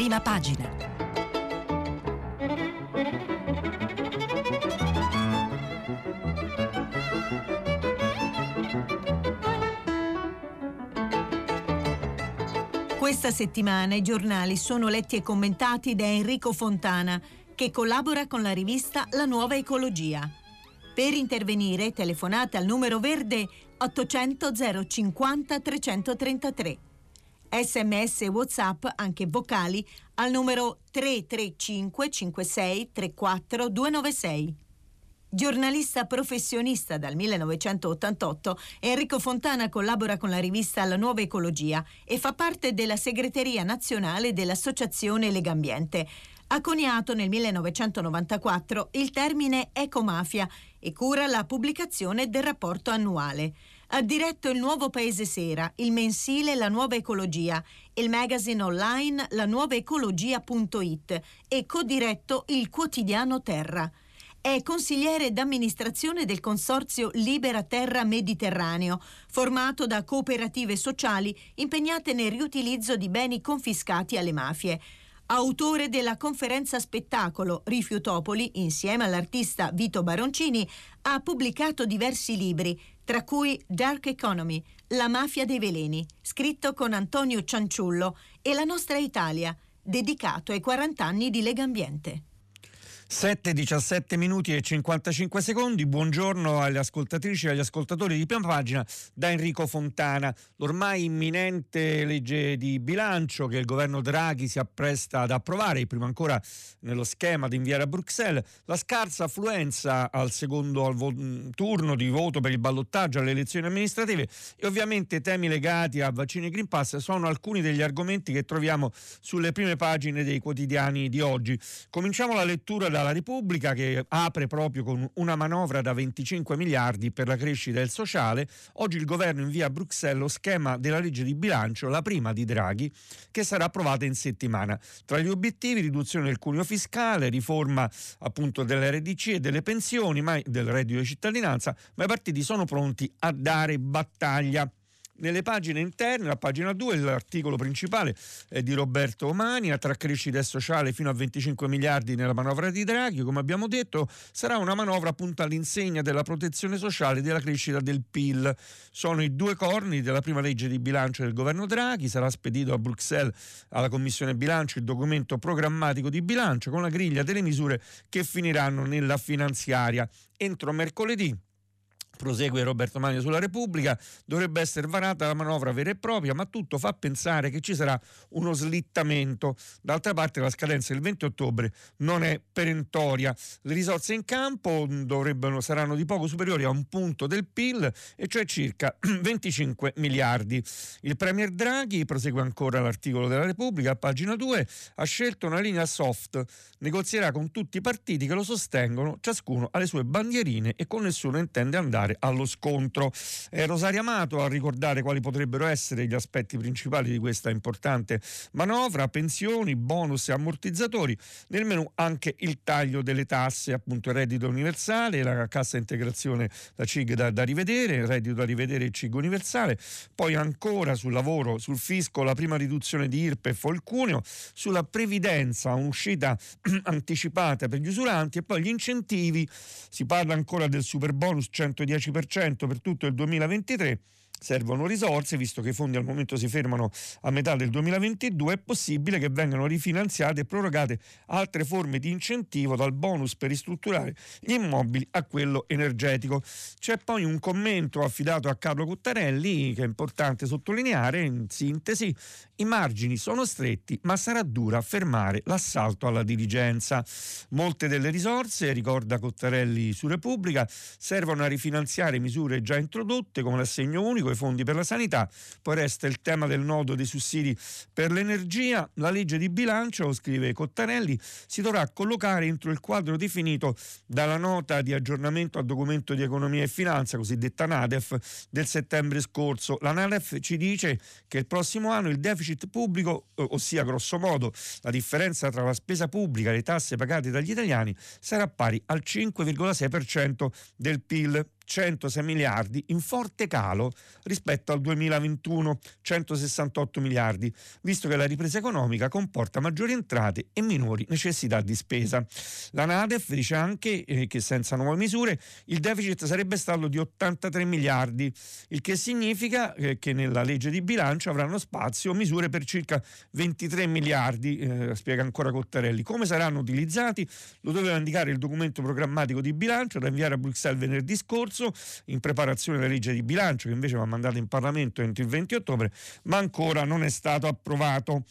prima pagina. Questa settimana i giornali sono letti e commentati da Enrico Fontana, che collabora con la rivista La Nuova Ecologia. Per intervenire telefonate al numero verde 800 050 333. Sms e WhatsApp, anche vocali, al numero 335 56 34 296. Giornalista professionista dal 1988, Enrico Fontana collabora con la rivista La Nuova Ecologia e fa parte della segreteria nazionale dell'Associazione Legambiente. Ha coniato nel 1994 il termine ecomafia e cura la pubblicazione del rapporto annuale. Ha diretto il Nuovo Paese Sera, il mensile La Nuova Ecologia, il magazine online lanuovaecologia.it e codiretto il quotidiano Terra. È consigliere d'amministrazione del consorzio Libera Terra Mediterraneo, formato da cooperative sociali impegnate nel riutilizzo di beni confiscati alle mafie autore della conferenza spettacolo Rifiutopoli, insieme all'artista Vito Baroncini, ha pubblicato diversi libri, tra cui Dark Economy, La mafia dei veleni, scritto con Antonio Cianciullo, e La nostra Italia, dedicato ai 40 anni di Legambiente. 7, 17 minuti e 55 secondi. Buongiorno alle ascoltatrici e agli ascoltatori di prima pagina da Enrico Fontana. L'ormai imminente legge di bilancio che il governo Draghi si appresta ad approvare, prima ancora nello schema di inviare a Bruxelles, la scarsa affluenza al secondo al vo- turno di voto per il ballottaggio alle elezioni amministrative e ovviamente temi legati a vaccini e Green Pass sono alcuni degli argomenti che troviamo sulle prime pagine dei quotidiani di oggi. Cominciamo la lettura da dalla Repubblica che apre proprio con una manovra da 25 miliardi per la crescita del sociale. Oggi il governo invia a Bruxelles lo schema della legge di bilancio, la prima di Draghi, che sarà approvata in settimana. Tra gli obiettivi riduzione del cuneo fiscale, riforma appunto dell'RDC e delle pensioni, ma, del reddito di cittadinanza, ma i partiti sono pronti a dare battaglia nelle pagine interne, la pagina 2, l'articolo principale è di Roberto Omani, tra crescita e sociale fino a 25 miliardi nella manovra di Draghi, come abbiamo detto, sarà una manovra appunto all'insegna della protezione sociale e della crescita del PIL. Sono i due corni della prima legge di bilancio del governo Draghi, sarà spedito a Bruxelles alla Commissione bilancio il documento programmatico di bilancio con la griglia delle misure che finiranno nella finanziaria. Entro mercoledì prosegue Roberto Magno sulla Repubblica, dovrebbe essere varata la manovra vera e propria, ma tutto fa pensare che ci sarà uno slittamento. D'altra parte la scadenza del 20 ottobre non è perentoria. Le risorse in campo saranno di poco superiori a un punto del PIL, e cioè circa 25 miliardi. Il Premier Draghi, prosegue ancora l'articolo della Repubblica, a pagina 2, ha scelto una linea soft, negozierà con tutti i partiti che lo sostengono, ciascuno ha le sue bandierine e con nessuno intende andare andare allo scontro. È Rosario Amato a ricordare quali potrebbero essere gli aspetti principali di questa importante manovra, pensioni, bonus e ammortizzatori, nel menù anche il taglio delle tasse, appunto il reddito universale, la cassa integrazione, la CIG da, da rivedere, il reddito da rivedere il CIG universale, poi ancora sul lavoro, sul fisco, la prima riduzione di IRPEF o il cuneo, sulla previdenza, un'uscita anticipata per gli usuranti e poi gli incentivi, si parla ancora del super bonus 110 10% per tutto il 2023 servono risorse, visto che i fondi al momento si fermano a metà del 2022, è possibile che vengano rifinanziate e prorogate altre forme di incentivo dal bonus per ristrutturare gli immobili a quello energetico. C'è poi un commento affidato a Carlo Cottarelli che è importante sottolineare, in sintesi, i margini sono stretti, ma sarà dura fermare l'assalto alla dirigenza. Molte delle risorse, ricorda Cottarelli su Repubblica, servono a rifinanziare misure già introdotte come l'assegno unico i fondi per la sanità, poi resta il tema del nodo dei sussidi per l'energia, la legge di bilancio, scrive Cottarelli, si dovrà collocare entro il quadro definito dalla nota di aggiornamento al documento di economia e finanza, cosiddetta NADEF, del settembre scorso. La NADEF ci dice che il prossimo anno il deficit pubblico, ossia grosso modo la differenza tra la spesa pubblica e le tasse pagate dagli italiani, sarà pari al 5,6% del PIL 106 miliardi, in forte calo rispetto al 2021, 168 miliardi, visto che la ripresa economica comporta maggiori entrate e minori necessità di spesa. La Nadef dice anche eh, che senza nuove misure il deficit sarebbe stato di 83 miliardi, il che significa eh, che nella legge di bilancio avranno spazio misure per circa 23 miliardi, eh, spiega ancora Cottarelli. Come saranno utilizzati? Lo doveva indicare il documento programmatico di bilancio da inviare a Bruxelles venerdì scorso in preparazione della legge di bilancio che invece va mandata in Parlamento entro il 20 ottobre, ma ancora non è stato approvato.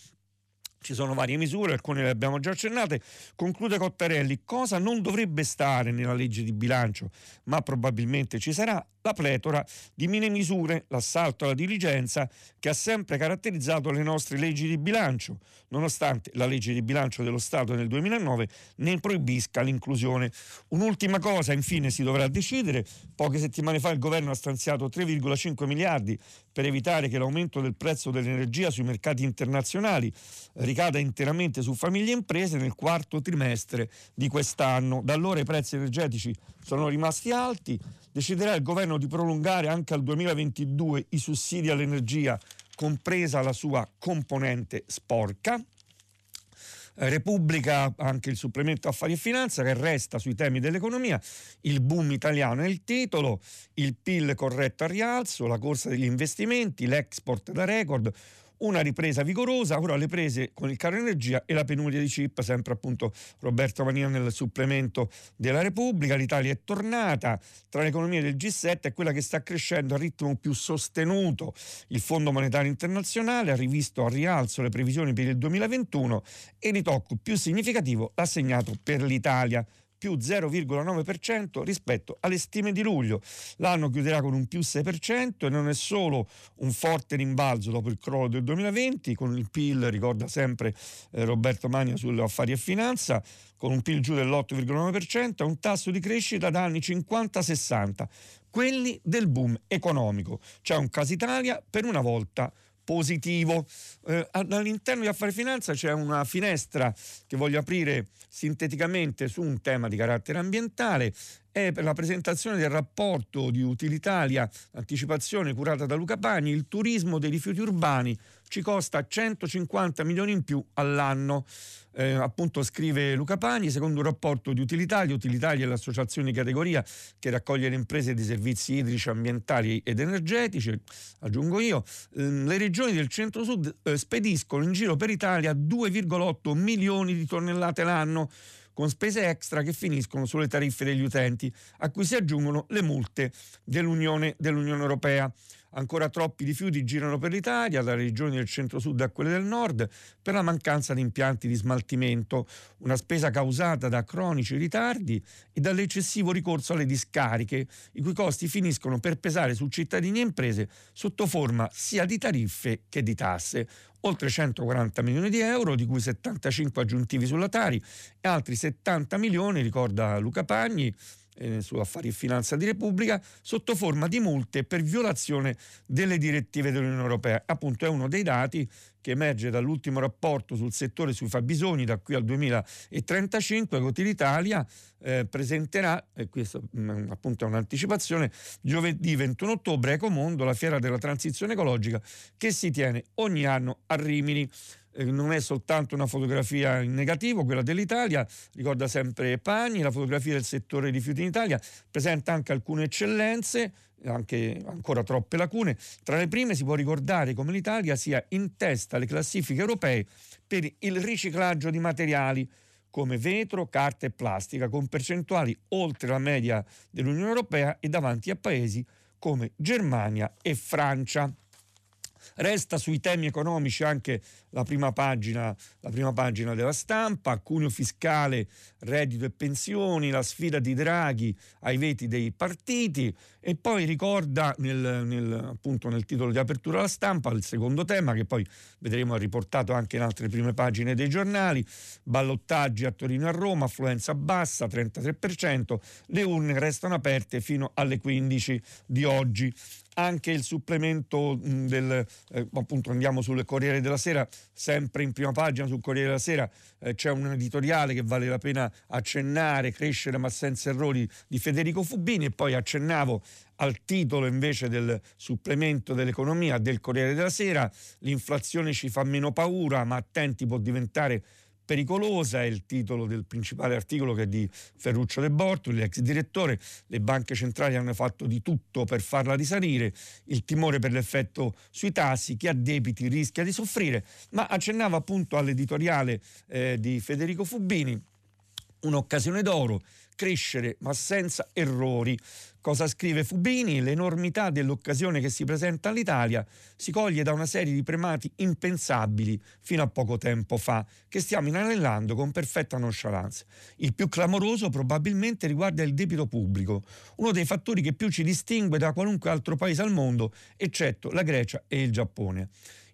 Ci sono varie misure, alcune le abbiamo già accennate. Conclude Cottarelli, cosa non dovrebbe stare nella legge di bilancio, ma probabilmente ci sarà, la pletora di mine misure, l'assalto alla diligenza che ha sempre caratterizzato le nostre leggi di bilancio, nonostante la legge di bilancio dello Stato nel 2009 ne proibisca l'inclusione. Un'ultima cosa, infine, si dovrà decidere. Poche settimane fa il governo ha stanziato 3,5 miliardi per evitare che l'aumento del prezzo dell'energia sui mercati internazionali ricada interamente su famiglie e imprese nel quarto trimestre di quest'anno. Da allora i prezzi energetici sono rimasti alti, deciderà il governo di prolungare anche al 2022 i sussidi all'energia, compresa la sua componente sporca. Eh, Repubblica anche il supplemento Affari e Finanza che resta sui temi dell'economia, il boom italiano è il titolo, il PIL corretto a rialzo, la corsa degli investimenti, l'export da record, una ripresa vigorosa, ora le prese con il caro energia e la penuria di chip, sempre appunto Roberto Vanina nel supplemento della Repubblica, l'Italia è tornata tra le economie del G7 è quella che sta crescendo a ritmo più sostenuto. Il Fondo Monetario Internazionale ha rivisto a rialzo le previsioni per il 2021 e il ritocco più significativo l'ha segnato per l'Italia più 0,9% rispetto alle stime di luglio. L'anno chiuderà con un più 6% e non è solo un forte rimbalzo dopo il crollo del 2020, con il PIL, ricorda sempre eh, Roberto Mania sull'affari e finanza, con un PIL giù dell'8,9%, è un tasso di crescita da anni 50-60, quelli del boom economico. C'è un caso Italia per una volta positivo. Eh, all'interno di Affari Finanza c'è una finestra che voglio aprire sinteticamente su un tema di carattere ambientale è per la presentazione del rapporto di Utilitalia, anticipazione curata da Luca Pagni, il turismo dei rifiuti urbani ci costa 150 milioni in più all'anno. Eh, appunto scrive Luca Pagni, secondo un rapporto di Utilitalia, Utilitalia è l'associazione di categoria che raccoglie le imprese di servizi idrici, ambientali ed energetici, aggiungo io, eh, le regioni del centro-sud eh, spediscono in giro per Italia 2,8 milioni di tonnellate l'anno con spese extra che finiscono sulle tariffe degli utenti, a cui si aggiungono le multe dell'Unione, dell'Unione Europea. Ancora troppi rifiuti girano per l'Italia, dalle regioni del centro-sud a quelle del nord, per la mancanza di impianti di smaltimento, una spesa causata da cronici ritardi e dall'eccessivo ricorso alle discariche, i cui costi finiscono per pesare su cittadini e imprese sotto forma sia di tariffe che di tasse. Oltre 140 milioni di euro, di cui 75 aggiuntivi sulla Tari e altri 70 milioni, ricorda Luca Pagni, eh, su Affari e Finanza di Repubblica sotto forma di multe per violazione delle direttive dell'Unione Europea. Appunto è uno dei dati che emerge dall'ultimo rapporto sul settore sui fabbisogni da qui al 2035 che Utilitalia eh, presenterà, e questo mh, mm, appunto è un'anticipazione, giovedì 21 ottobre Ecomondo, la fiera della transizione ecologica che si tiene ogni anno a Rimini. Eh, non è soltanto una fotografia in negativo, quella dell'Italia, ricorda sempre Pagni, la fotografia del settore rifiuti in Italia presenta anche alcune eccellenze, anche ancora troppe lacune. Tra le prime si può ricordare come l'Italia sia in testa alle classifiche europee per il riciclaggio di materiali come vetro, carta e plastica, con percentuali oltre la media dell'Unione Europea e davanti a paesi come Germania e Francia. Resta sui temi economici anche la prima pagina, la prima pagina della stampa, cuneo fiscale, reddito e pensioni, la sfida di Draghi ai veti dei partiti. E poi ricorda nel, nel, appunto nel titolo di apertura della stampa il secondo tema che poi vedremo riportato anche in altre prime pagine dei giornali, ballottaggi a Torino e a Roma, affluenza bassa 33%, le urne restano aperte fino alle 15 di oggi. Anche il supplemento del, eh, appunto andiamo sul Corriere della Sera, sempre in prima pagina sul Corriere della Sera eh, c'è un editoriale che vale la pena accennare, crescere ma senza errori di Federico Fubini e poi accennavo al titolo invece del supplemento dell'economia del Corriere della Sera, l'inflazione ci fa meno paura ma attenti può diventare pericolosa, è il titolo del principale articolo che è di Ferruccio De Bortoli, l'ex direttore. Le banche centrali hanno fatto di tutto per farla risalire, il timore per l'effetto sui tassi, chi ha debiti rischia di soffrire, ma accennava appunto all'editoriale eh, di Federico Fubini, un'occasione d'oro, crescere ma senza errori. Cosa scrive Fubini? L'enormità dell'occasione che si presenta all'Italia si coglie da una serie di premati impensabili fino a poco tempo fa, che stiamo inanellando con perfetta nonchalance. Il più clamoroso probabilmente riguarda il debito pubblico, uno dei fattori che più ci distingue da qualunque altro paese al mondo, eccetto la Grecia e il Giappone.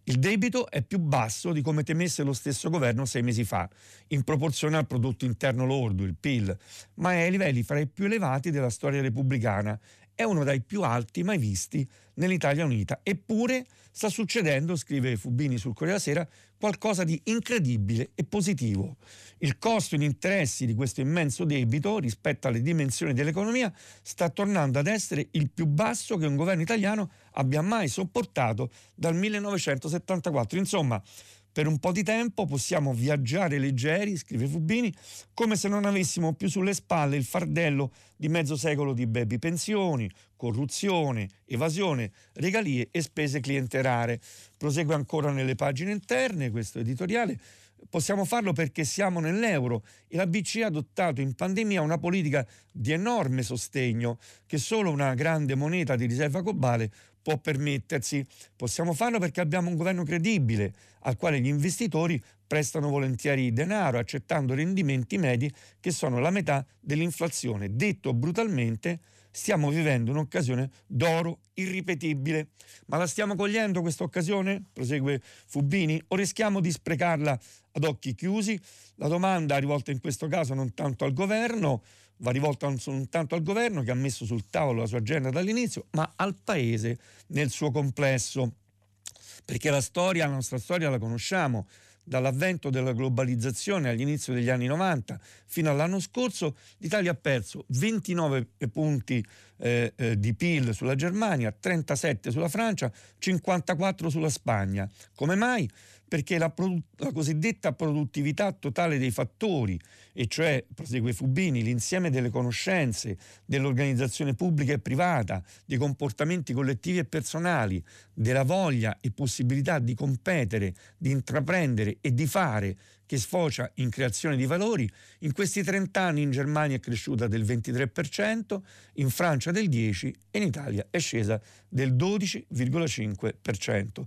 Il debito è più basso di come temesse lo stesso governo sei mesi fa, in proporzione al prodotto interno lordo, il PIL, ma è ai livelli fra i più elevati della storia repubblicana. È uno dei più alti mai visti nell'Italia Unita. Eppure sta succedendo, scrive Fubini sul Corriere della Sera, qualcosa di incredibile e positivo. Il costo in interessi di questo immenso debito rispetto alle dimensioni dell'economia sta tornando ad essere il più basso che un governo italiano abbia mai sopportato dal 1974. Insomma, per un po' di tempo possiamo viaggiare leggeri, scrive Fubini, come se non avessimo più sulle spalle il fardello di mezzo secolo di baby pensioni, corruzione, evasione, regalie e spese clientelare. Prosegue ancora nelle pagine interne questo editoriale. Possiamo farlo perché siamo nell'euro e la BCE ha adottato in pandemia una politica di enorme sostegno che solo una grande moneta di riserva globale può permettersi. Possiamo farlo perché abbiamo un governo credibile al quale gli investitori prestano volentieri denaro accettando rendimenti medi che sono la metà dell'inflazione. Detto brutalmente, stiamo vivendo un'occasione d'oro irripetibile. Ma la stiamo cogliendo questa occasione? Prosegue Fubini, o rischiamo di sprecarla ad occhi chiusi? La domanda rivolta in questo caso non tanto al governo, va rivolta non soltanto al governo che ha messo sul tavolo la sua agenda dall'inizio, ma al paese nel suo complesso. Perché la storia, la nostra storia la conosciamo, dall'avvento della globalizzazione all'inizio degli anni 90 fino all'anno scorso, l'Italia ha perso 29 punti eh, eh, di PIL sulla Germania, 37 sulla Francia, 54 sulla Spagna. Come mai? Perché la, la cosiddetta produttività totale dei fattori, e cioè, prosegue Fubini, l'insieme delle conoscenze dell'organizzazione pubblica e privata, dei comportamenti collettivi e personali, della voglia e possibilità di competere, di intraprendere e di fare che sfocia in creazione di valori, in questi 30 anni in Germania è cresciuta del 23%, in Francia del 10% e in Italia è scesa del 12,5%.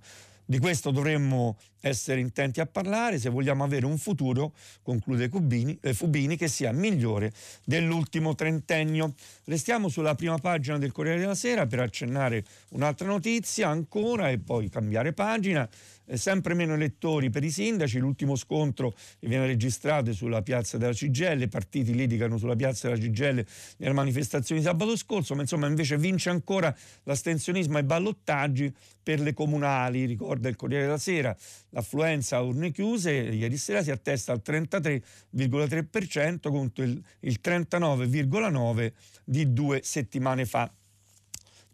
Di questo dovremmo essere intenti a parlare se vogliamo avere un futuro, conclude Cubini, eh, Fubini, che sia migliore dell'ultimo trentennio. Restiamo sulla prima pagina del Corriere della Sera per accennare un'altra notizia ancora e poi cambiare pagina sempre meno elettori per i sindaci, l'ultimo scontro viene registrato sulla piazza della Cigelle, i partiti litigano sulla piazza della Cigelle nelle manifestazioni sabato scorso, ma insomma invece vince ancora l'astensionismo ai ballottaggi per le comunali, ricorda il Corriere della Sera, l'affluenza a urne chiuse ieri sera si attesta al 33,3% contro il 39,9% di due settimane fa.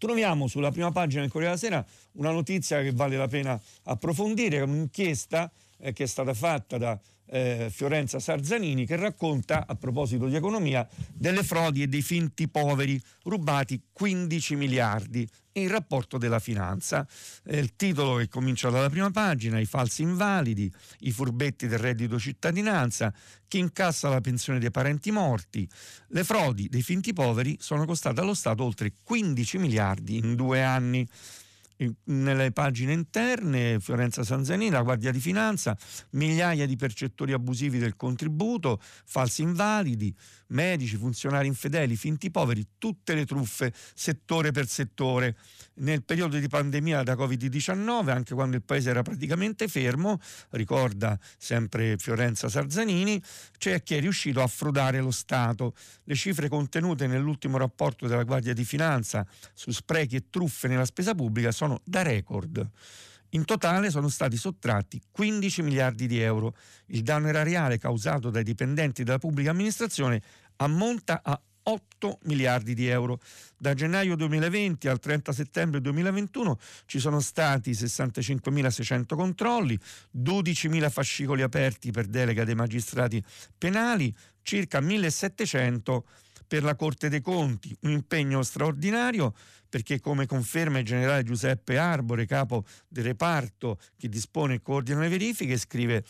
Troviamo sulla prima pagina del Corriere della Sera una notizia che vale la pena approfondire, un'inchiesta eh, che è stata fatta da eh, Fiorenza Sarzanini che racconta a proposito di economia delle frodi e dei finti poveri rubati 15 miliardi in rapporto della finanza. Eh, il titolo che comincia dalla prima pagina, i falsi invalidi, i furbetti del reddito cittadinanza, chi incassa la pensione dei parenti morti. Le frodi dei finti poveri sono costate allo Stato oltre 15 miliardi in due anni. Nelle pagine interne, Fiorenza Sanzanini, la Guardia di Finanza, migliaia di percettori abusivi del contributo, falsi invalidi, medici, funzionari infedeli, finti poveri, tutte le truffe settore per settore. Nel periodo di pandemia da Covid-19, anche quando il paese era praticamente fermo, ricorda sempre Fiorenza Sarzanini, c'è chi è riuscito a frodare lo Stato. Le cifre contenute nell'ultimo rapporto della Guardia di Finanza su sprechi e truffe nella spesa pubblica sono da record. In totale sono stati sottratti 15 miliardi di euro. Il danno erariale causato dai dipendenti della pubblica amministrazione ammonta a 8 miliardi di euro. Da gennaio 2020 al 30 settembre 2021 ci sono stati 65.600 controlli, 12.000 fascicoli aperti per delega dei magistrati penali, circa 1.700 per la Corte dei Conti, un impegno straordinario perché come conferma il generale Giuseppe Arbore, capo del reparto che dispone e coordina le verifiche, scrive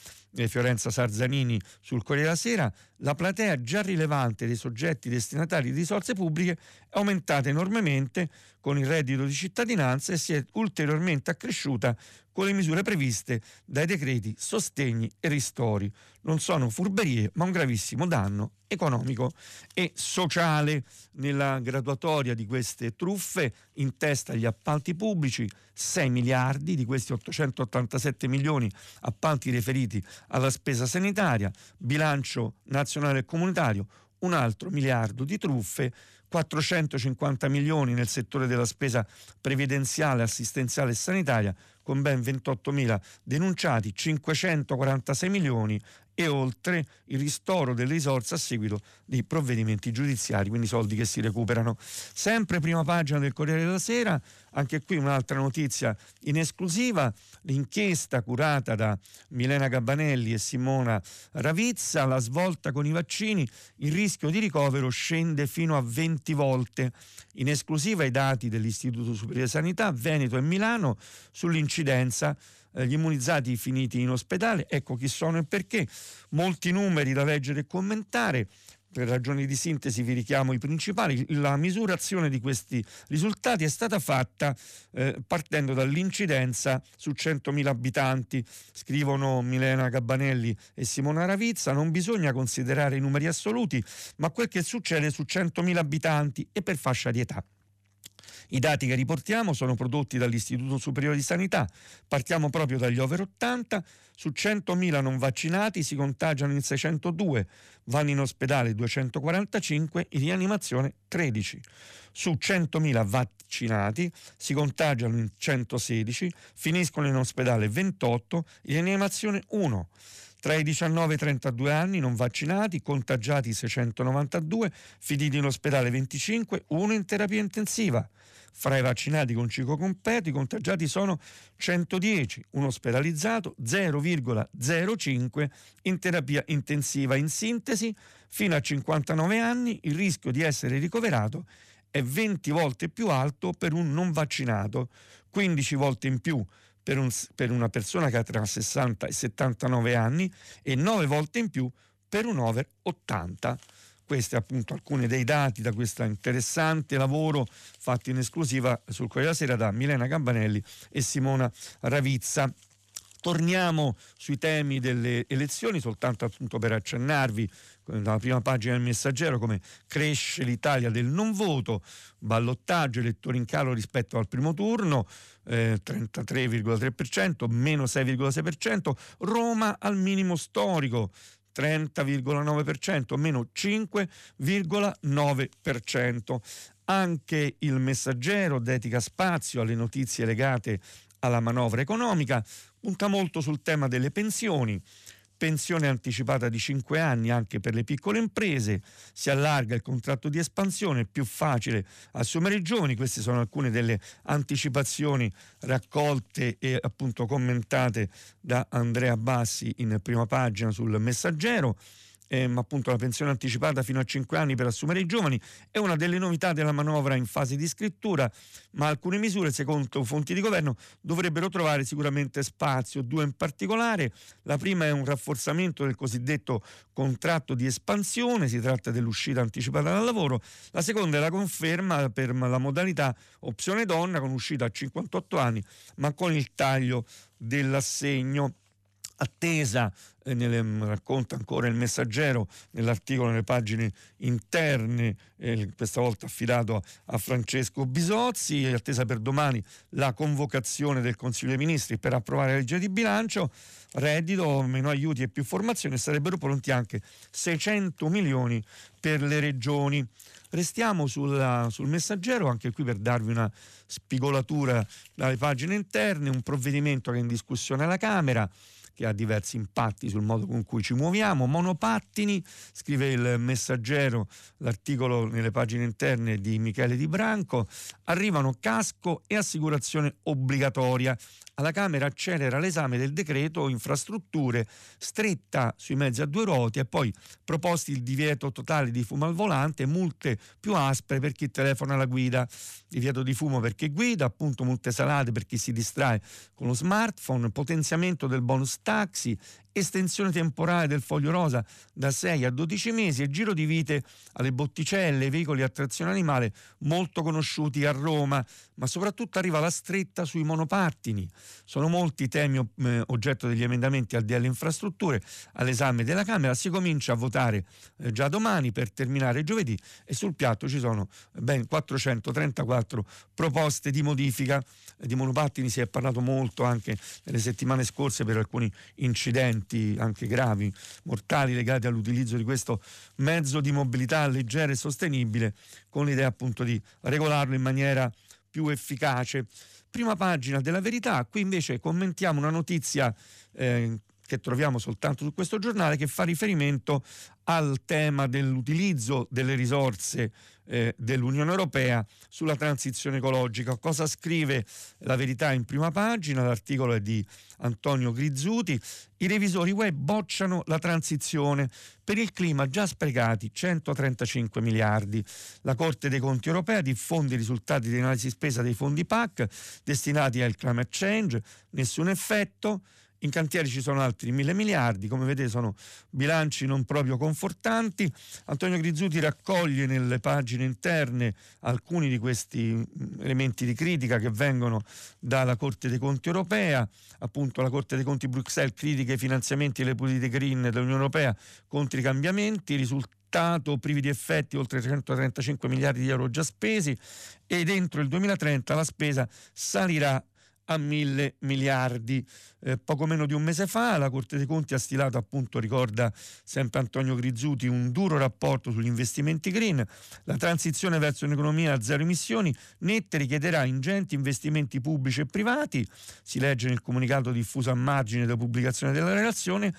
Fiorenza Sarzanini sul Corriere della Sera, la platea già rilevante dei soggetti destinatari di risorse pubbliche è aumentata enormemente con il reddito di cittadinanza e si è ulteriormente accresciuta con le misure previste dai decreti sostegni e ristori. Non sono furberie, ma un gravissimo danno economico e sociale. Nella graduatoria di queste truffe in testa agli appalti pubblici 6 miliardi, di questi 887 milioni appalti riferiti alla spesa sanitaria, bilancio nazionale e comunitario, un altro miliardo di truffe, 450 milioni nel settore della spesa previdenziale, assistenziale e sanitaria, con ben 28.000 denunciati, 546 milioni e oltre il ristoro delle risorse a seguito di provvedimenti giudiziari, quindi soldi che si recuperano. Sempre prima pagina del Corriere della Sera, anche qui un'altra notizia in esclusiva, l'inchiesta curata da Milena Gabbanelli e Simona Ravizza, la svolta con i vaccini, il rischio di ricovero scende fino a 20 volte. In esclusiva i dati dell'Istituto Superiore di Sanità, Veneto e Milano sull'incidenza eh, gli immunizzati finiti in ospedale, ecco chi sono e perché, molti numeri da leggere e commentare, per ragioni di sintesi vi richiamo i principali, la misurazione di questi risultati è stata fatta eh, partendo dall'incidenza su 100.000 abitanti, scrivono Milena Gabbanelli e Simona Ravizza, non bisogna considerare i numeri assoluti, ma quel che succede su 100.000 abitanti e per fascia di età. I dati che riportiamo sono prodotti dall'Istituto Superiore di Sanità. Partiamo proprio dagli over 80. Su 100.000 non vaccinati si contagiano in 602, vanno in ospedale 245, in rianimazione 13. Su 100.000 vaccinati si contagiano in 116, finiscono in ospedale 28, in rianimazione 1. Tra i 19 e i 32 anni non vaccinati, contagiati 692, finiti in ospedale 25, 1 in terapia intensiva. Fra i vaccinati con ciclo completo i contagiati sono 110, un ospedalizzato 0,05 in terapia intensiva. In sintesi, fino a 59 anni il rischio di essere ricoverato è 20 volte più alto per un non vaccinato, 15 volte in più per, un, per una persona che ha tra 60 e 79 anni e 9 volte in più per un over 80. Questi appunto alcuni dei dati da questo interessante lavoro fatto in esclusiva sul Corriere della Sera da Milena Campanelli e Simona Ravizza. Torniamo sui temi delle elezioni, soltanto appunto per accennarvi dalla prima pagina del messaggero come cresce l'Italia del non voto, ballottaggio, elettori in calo rispetto al primo turno, eh, 33,3%, meno 6,6%, Roma al minimo storico, 30,9%, meno 5,9%. Anche il messaggero dedica spazio alle notizie legate alla manovra economica, punta molto sul tema delle pensioni pensione anticipata di 5 anni anche per le piccole imprese, si allarga il contratto di espansione, è più facile assumere i giovani, queste sono alcune delle anticipazioni raccolte e appunto commentate da Andrea Bassi in prima pagina sul messaggero. Ehm, appunto la pensione anticipata fino a 5 anni per assumere i giovani, è una delle novità della manovra in fase di scrittura, ma alcune misure, secondo fonti di governo, dovrebbero trovare sicuramente spazio, due in particolare. La prima è un rafforzamento del cosiddetto contratto di espansione, si tratta dell'uscita anticipata dal lavoro, la seconda è la conferma per la modalità opzione donna con uscita a 58 anni, ma con il taglio dell'assegno attesa, eh, nelle, mm, racconta ancora il messaggero nell'articolo nelle pagine interne, eh, questa volta affidato a, a, Francesco Bisozzi, è attesa per domani la convocazione del Consiglio dei Ministri per approvare la legge di bilancio, reddito, meno aiuti e più formazione, sarebbero pronti anche 600 milioni per le regioni. Restiamo sulla, sul messaggero, anche qui per darvi una spigolatura dalle pagine interne, un provvedimento che è in discussione alla Camera che ha diversi impatti sul modo con cui ci muoviamo. Monopattini, scrive il messaggero, l'articolo nelle pagine interne di Michele Di Branco, arrivano casco e assicurazione obbligatoria. Alla Camera accelera l'esame del decreto infrastrutture, stretta sui mezzi a due ruote e poi proposti il divieto totale di fumo al volante, multe più aspre per chi telefona alla guida, divieto di fumo per chi guida, appunto multe salate per chi si distrae con lo smartphone, potenziamento del bonus taxi estensione temporale del foglio rosa da 6 a 12 mesi e giro di vite alle botticelle, veicoli a trazione animale molto conosciuti a Roma, ma soprattutto arriva la stretta sui monopattini. Sono molti i temi eh, oggetto degli emendamenti al DL Infrastrutture all'esame della Camera, si comincia a votare eh, già domani per terminare giovedì e sul piatto ci sono ben 434 proposte di modifica. Di monopattini si è parlato molto anche nelle settimane scorse per alcuni incidenti incidenti anche gravi, mortali legati all'utilizzo di questo mezzo di mobilità leggero e sostenibile, con l'idea appunto di regolarlo in maniera più efficace. Prima pagina della verità, qui invece commentiamo una notizia eh, che troviamo soltanto su questo giornale che fa riferimento al tema dell'utilizzo delle risorse eh, dell'Unione Europea sulla transizione ecologica. Cosa scrive la verità in prima pagina? L'articolo è di Antonio Grizzuti. I revisori web bocciano la transizione per il clima già sprecati 135 miliardi. La Corte dei Conti europea diffonde i risultati di analisi spesa dei fondi PAC destinati al climate change, nessun effetto. In cantiere ci sono altri mille miliardi, come vedete sono bilanci non proprio confortanti. Antonio Grizzuti raccoglie nelle pagine interne alcuni di questi mm, elementi di critica che vengono dalla Corte dei Conti europea, appunto la Corte dei Conti Bruxelles critica i finanziamenti e le politiche green dell'Unione Europea contro i cambiamenti, risultato privi di effetti oltre 135 miliardi di euro già spesi. E dentro il 2030 la spesa salirà a mille miliardi. Eh, poco meno di un mese fa la Corte dei Conti ha stilato, appunto, ricorda sempre Antonio Grizzuti, un duro rapporto sugli investimenti green. La transizione verso un'economia a zero emissioni nette richiederà ingenti investimenti pubblici e privati, si legge nel comunicato diffuso a margine della pubblicazione della relazione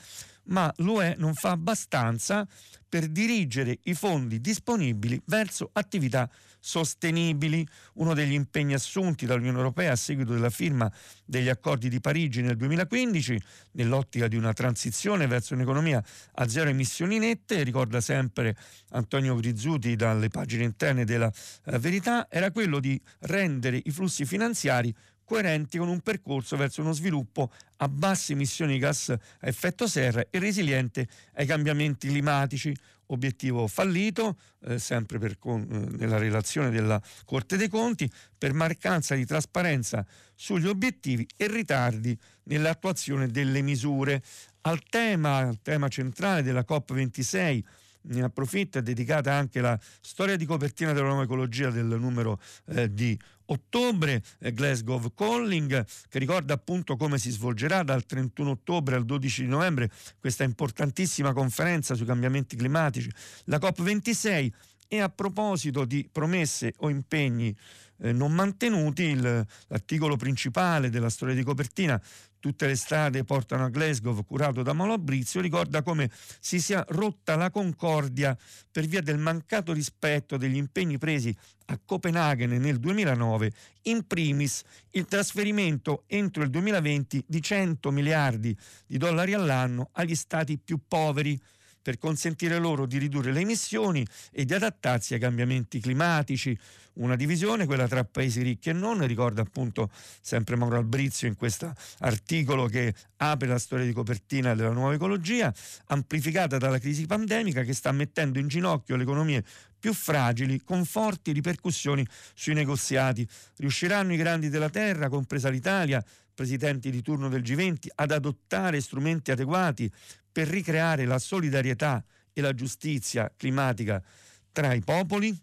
ma l'UE non fa abbastanza per dirigere i fondi disponibili verso attività sostenibili. Uno degli impegni assunti dall'Unione Europea a seguito della firma degli accordi di Parigi nel 2015, nell'ottica di una transizione verso un'economia a zero emissioni nette, ricorda sempre Antonio Grizzuti dalle pagine interne della eh, Verità, era quello di rendere i flussi finanziari coerenti con un percorso verso uno sviluppo a basse emissioni di gas a effetto serra e resiliente ai cambiamenti climatici. Obiettivo fallito, eh, sempre per, con, eh, nella relazione della Corte dei Conti, per mancanza di trasparenza sugli obiettivi e ritardi nell'attuazione delle misure. Al tema, al tema centrale della COP26, ne approfitto, è dedicata anche la storia di copertina della nuova ecologia del numero eh, di ottobre, eh, Glasgow Calling, che ricorda appunto come si svolgerà dal 31 ottobre al 12 novembre questa importantissima conferenza sui cambiamenti climatici, la COP26. E a proposito di promesse o impegni eh, non mantenuti, il, l'articolo principale della storia di copertina tutte le strade portano a Glasgow, curato da Malabrizio, ricorda come si sia rotta la concordia per via del mancato rispetto degli impegni presi a Copenaghen nel 2009, in primis il trasferimento entro il 2020 di 100 miliardi di dollari all'anno agli stati più poveri per consentire loro di ridurre le emissioni e di adattarsi ai cambiamenti climatici. Una divisione, quella tra paesi ricchi e non, ricorda appunto sempre Mauro Albrizio in questo articolo che apre la storia di copertina della nuova ecologia, amplificata dalla crisi pandemica che sta mettendo in ginocchio le economie più fragili con forti ripercussioni sui negoziati. Riusciranno i grandi della terra, compresa l'Italia, presidenti di turno del G20, ad adottare strumenti adeguati per ricreare la solidarietà e la giustizia climatica tra i popoli?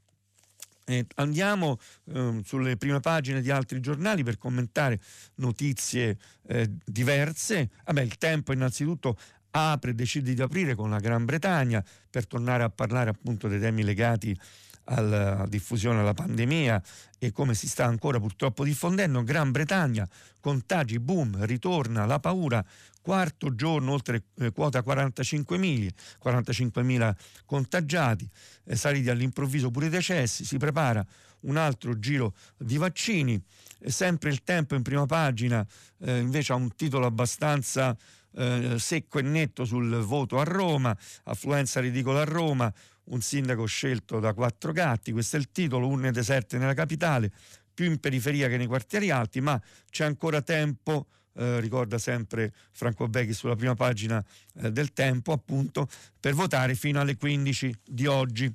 Eh, andiamo eh, sulle prime pagine di altri giornali per commentare notizie eh, diverse. Vabbè, il tempo innanzitutto apre, decide di aprire con la Gran Bretagna per tornare a parlare appunto dei temi legati alla diffusione della pandemia e come si sta ancora purtroppo diffondendo. Gran Bretagna, contagi, boom, ritorna la paura, quarto giorno oltre eh, quota 45.000, 45.000 contagiati, eh, saliti all'improvviso pure i decessi, si prepara un altro giro di vaccini, eh, sempre il tempo in prima pagina eh, invece ha un titolo abbastanza eh, secco e netto sul voto a Roma, affluenza ridicola a Roma, un sindaco scelto da quattro gatti, questo è il titolo, urne deserte nella capitale, più in periferia che nei quartieri alti, ma c'è ancora tempo, eh, ricorda sempre Franco Becchi sulla prima pagina eh, del tempo, appunto, per votare fino alle 15 di oggi.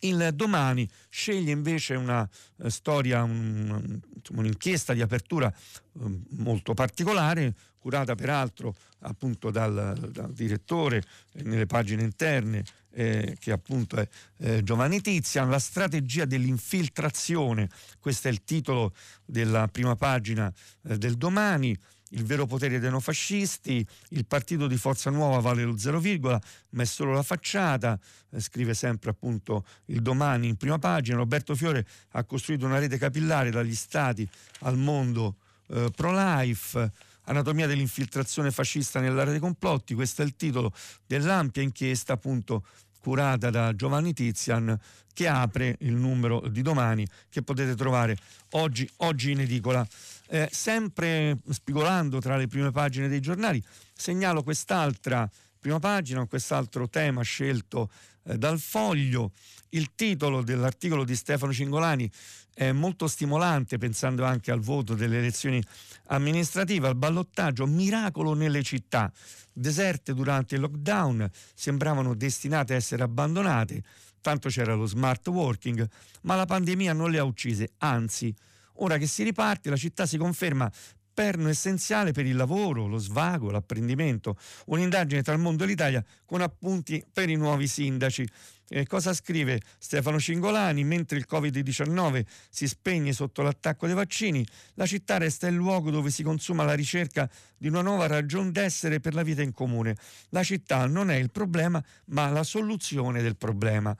Il domani sceglie invece una eh, storia, un, un'inchiesta di apertura eh, molto particolare, curata peraltro appunto dal, dal direttore eh, nelle pagine interne eh, che appunto è eh, Giovanni Tizian, la strategia dell'infiltrazione, questo è il titolo della prima pagina eh, del domani, il vero potere dei neofascisti, il partito di Forza Nuova vale lo zero virgola, ma è solo la facciata, eh, scrive sempre appunto il domani in prima pagina, Roberto Fiore ha costruito una rete capillare dagli stati al mondo eh, pro-life, Anatomia dell'infiltrazione fascista nell'area dei complotti, questo è il titolo dell'ampia inchiesta appunto curata da Giovanni Tizian che apre il numero di domani che potete trovare oggi, oggi in edicola. Eh, sempre spigolando tra le prime pagine dei giornali, segnalo quest'altra prima pagina, quest'altro tema scelto dal foglio. Il titolo dell'articolo di Stefano Cingolani è molto stimolante pensando anche al voto delle elezioni amministrative, al ballottaggio, miracolo nelle città deserte durante il lockdown, sembravano destinate a essere abbandonate, tanto c'era lo smart working, ma la pandemia non le ha uccise, anzi, ora che si riparte la città si conferma perno essenziale per il lavoro, lo svago, l'apprendimento. Un'indagine tra il mondo e l'Italia con appunti per i nuovi sindaci. Eh, cosa scrive Stefano Cingolani? Mentre il Covid-19 si spegne sotto l'attacco dei vaccini, la città resta il luogo dove si consuma la ricerca di una nuova ragione d'essere per la vita in comune. La città non è il problema, ma la soluzione del problema.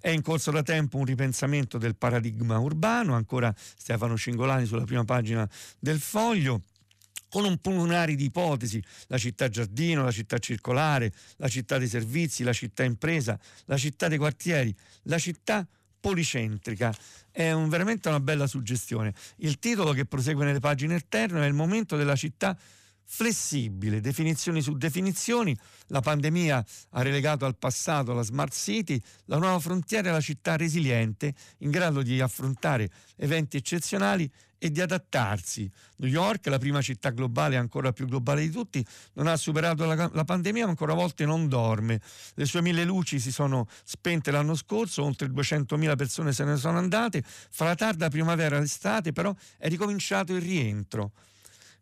È in corso da tempo un ripensamento del paradigma urbano, ancora Stefano Cingolani sulla prima pagina del foglio con un plurale di ipotesi, la città giardino, la città circolare, la città dei servizi, la città impresa, la città dei quartieri, la città policentrica. È un, veramente una bella suggestione. Il titolo che prosegue nelle pagine interne è il momento della città flessibile, definizioni su definizioni, la pandemia ha relegato al passato la smart city, la nuova frontiera è la città resiliente, in grado di affrontare eventi eccezionali e di adattarsi. New York, la prima città globale, ancora più globale di tutti, non ha superato la, la, pandemia, ma ancora a volte non dorme. Le sue mille luci si sono spente l'anno scorso, oltre 200.000 persone se ne sono andate. Fra la tarda primavera e l'estate, però, è ricominciato il rientro.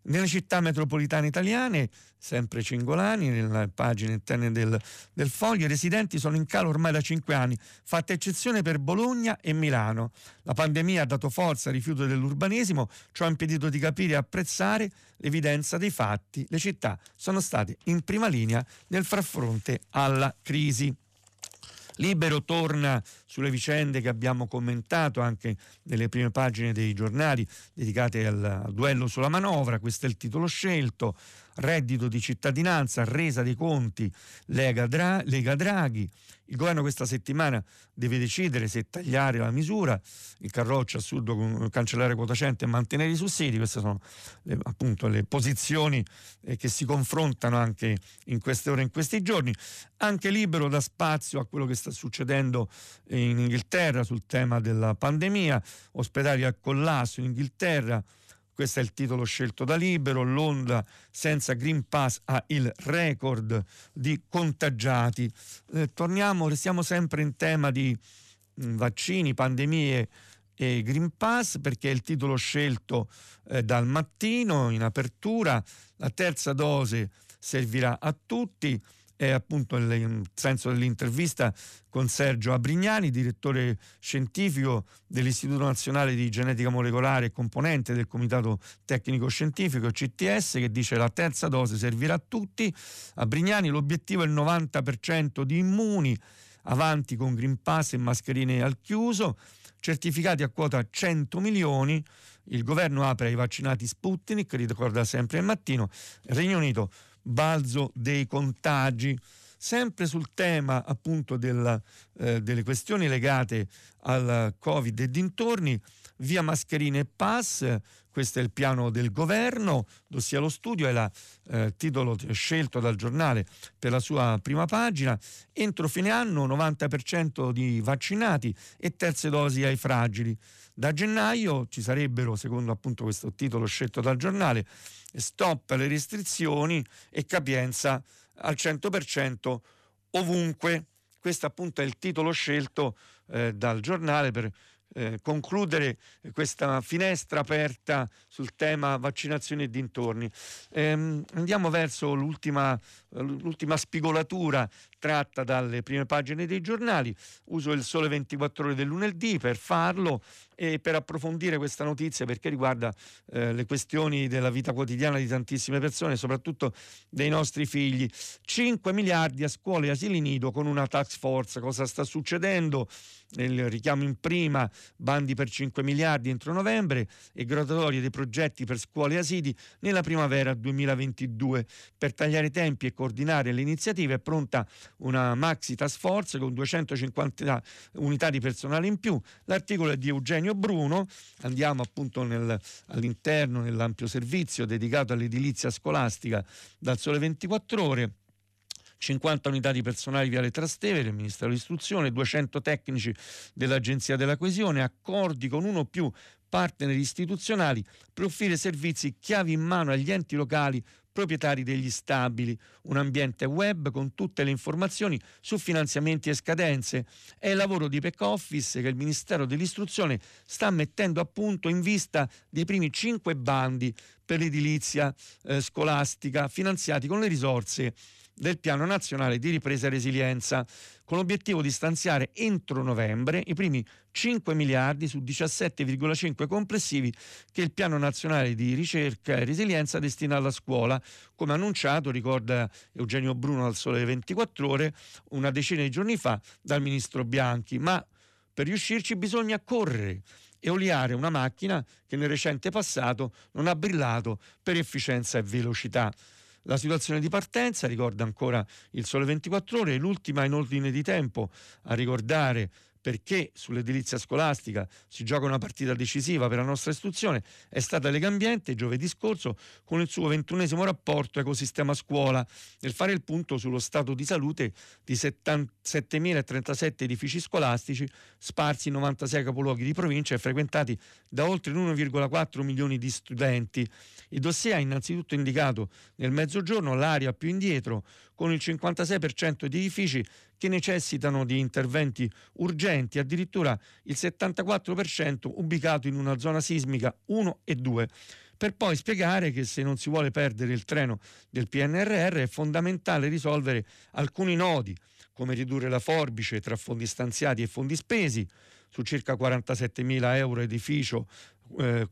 Nelle città metropolitane italiane, sempre Cingolani, nelle pagine interne del, del foglio, i residenti sono in calo ormai da cinque anni, fatta eccezione per Bologna e Milano. La pandemia ha dato forza al rifiuto dell'urbanesimo, ciò ha impedito di capire e apprezzare l'evidenza dei fatti. Le città sono state in prima linea nel far fronte alla crisi. Libero torna sulle vicende che abbiamo commentato anche nelle prime pagine dei giornali dedicate al, al duello sulla manovra, questo è il titolo scelto, reddito di cittadinanza, resa dei conti Lega, Dra- Lega Draghi. Il governo questa settimana deve decidere se tagliare la misura, il Carroccio assurdo cancellare quota 100 e mantenere i sussidi, queste sono le, appunto le posizioni eh, che si confrontano anche in queste ore, in questi giorni. Anche libero da spazio a quello che sta succedendo in Inghilterra sul tema della pandemia, ospedali al collasso in Inghilterra, questo è il titolo scelto da Libero. L'onda senza Green Pass ha il record di contagiati. Eh, torniamo, restiamo sempre in tema di mh, mm, vaccini, pandemie e Green Pass perché è il titolo scelto eh, dal mattino in apertura. La terza dose servirà a tutti è appunto il senso dell'intervista con Sergio Abrignani, direttore scientifico dell'Istituto Nazionale di Genetica Molecolare e componente del Comitato Tecnico Scientifico CTS, che dice la terza dose servirà a tutti. Abrignani l'obiettivo è il 90% di immuni, avanti con Green Pass e mascherine al chiuso, certificati a quota 100 milioni. Il governo apre ai vaccinati Sputnik, ricorda sempre il mattino. Regno Unito balzo dei contagi. Sempre sul tema appunto della, eh, delle questioni legate al Covid e dintorni, via mascherine e pass, questo è il piano del governo, ossia lo studio, è il eh, titolo scelto dal giornale per la sua prima pagina. Entro fine anno 90% di vaccinati e terze dosi ai fragili. Da gennaio ci sarebbero, secondo appunto questo titolo scelto dal giornale, stop alle restrizioni e capienza al 100% ovunque. Questo appunto è il titolo scelto eh, dal giornale per eh, concludere questa finestra aperta sul tema vaccinazioni e dintorni. Ehm, andiamo verso l'ultima, l'ultima spigolatura tratta dalle prime pagine dei giornali. Uso il sole 24 ore del lunedì per farlo e per approfondire questa notizia perché riguarda eh, le questioni della vita quotidiana di tantissime persone, soprattutto dei nostri figli. 5 miliardi a scuole e asili nido con una tax force. Cosa sta succedendo? Il richiamo in prima, bandi per 5 miliardi entro novembre e graduatorie dei progetti per scuole e asili nella primavera 2022. Per tagliare i tempi e coordinare le iniziative è pronta una maxi task force con 250 unità di personale in più. L'articolo è di Eugenio Bruno, andiamo appunto nel, all'interno nell'ampio servizio dedicato all'edilizia scolastica dal Sole 24 ore. 50 unità di personale via le Trastevere, il Ministero dell'Istruzione, 200 tecnici dell'Agenzia della Coesione, accordi con uno o più partner istituzionali per offrire servizi chiavi in mano agli enti locali proprietari degli stabili, un ambiente web con tutte le informazioni su finanziamenti e scadenze. È il lavoro di back office che il Ministero dell'Istruzione sta mettendo a punto in vista dei primi cinque bandi per l'edilizia eh, scolastica finanziati con le risorse del Piano Nazionale di Ripresa e Resilienza, con l'obiettivo di stanziare entro novembre i primi 5 miliardi su 17,5 complessivi che il Piano Nazionale di Ricerca e Resilienza destina alla scuola, come annunciato, ricorda Eugenio Bruno al Sole 24 Ore, una decina di giorni fa dal Ministro Bianchi. Ma per riuscirci bisogna correre e oliare una macchina che nel recente passato non ha brillato per efficienza e velocità. La situazione di partenza ricorda ancora il Sole 24 Ore, l'ultima in ordine di tempo a ricordare perché sull'edilizia scolastica si gioca una partita decisiva per la nostra istruzione è stata Legambiente giovedì scorso con il suo ventunesimo rapporto ecosistema scuola nel fare il punto sullo stato di salute di 7.037 edifici scolastici sparsi in 96 capoluoghi di provincia e frequentati da oltre 1,4 milioni di studenti. Il dossier ha innanzitutto indicato nel mezzogiorno l'area più indietro con il 56% di edifici che necessitano di interventi urgenti, addirittura il 74% ubicato in una zona sismica 1 e 2 per poi spiegare che se non si vuole perdere il treno del PNRR è fondamentale risolvere alcuni nodi, come ridurre la forbice tra fondi stanziati e fondi spesi, su circa 47 mila euro edificio eh,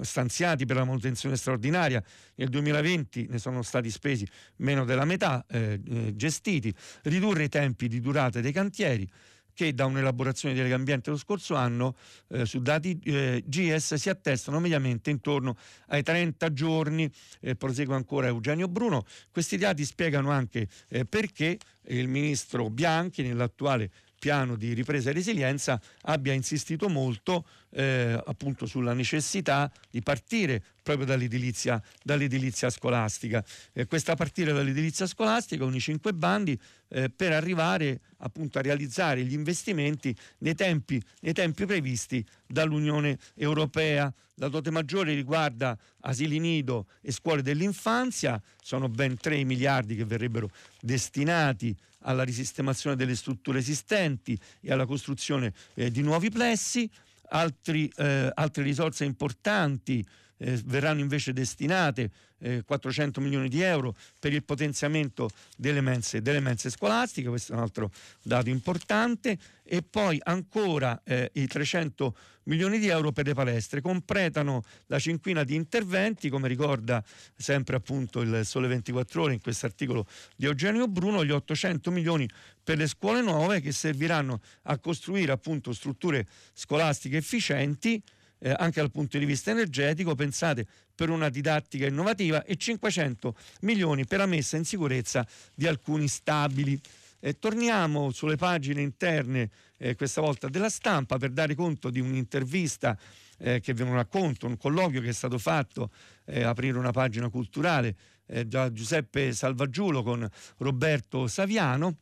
stanziati per la manutenzione straordinaria, nel 2020 ne sono stati spesi meno della metà eh, eh, gestiti, ridurre i tempi di durata dei cantieri, che da un'elaborazione di Legambiente lo scorso anno eh, su dati eh, GS si attestano mediamente intorno ai 30 giorni. Eh, prosegue ancora Eugenio Bruno. Questi dati spiegano anche eh, perché il ministro Bianchi nell'attuale piano di ripresa e resilienza abbia insistito molto eh, appunto sulla necessità di partire proprio dall'edilizia, dall'edilizia scolastica. Eh, questa partire dall'edilizia scolastica con i cinque bandi eh, per arrivare appunto a realizzare gli investimenti nei tempi, nei tempi previsti dall'Unione Europea. La dote maggiore riguarda asili nido e scuole dell'infanzia, sono ben 3 miliardi che verrebbero destinati alla risistemazione delle strutture esistenti e alla costruzione eh, di nuovi plessi. Altri, eh, altre risorse importanti eh, verranno invece destinate eh, 400 milioni di euro per il potenziamento delle mense, delle mense, scolastiche, questo è un altro dato importante, e poi ancora eh, i 300 milioni di euro per le palestre. Completano la cinquina di interventi, come ricorda sempre appunto il Sole 24 Ore in questo articolo di Eugenio Bruno, gli 800 milioni per le scuole nuove che serviranno a costruire appunto strutture scolastiche efficienti eh, anche dal punto di vista energetico, pensate per una didattica innovativa e 500 milioni per la messa in sicurezza di alcuni stabili. Eh, torniamo sulle pagine interne, eh, questa volta della stampa, per dare conto di un'intervista eh, che vi racconto, un colloquio che è stato fatto, eh, aprire una pagina culturale eh, da Giuseppe Salvaggiulo con Roberto Saviano.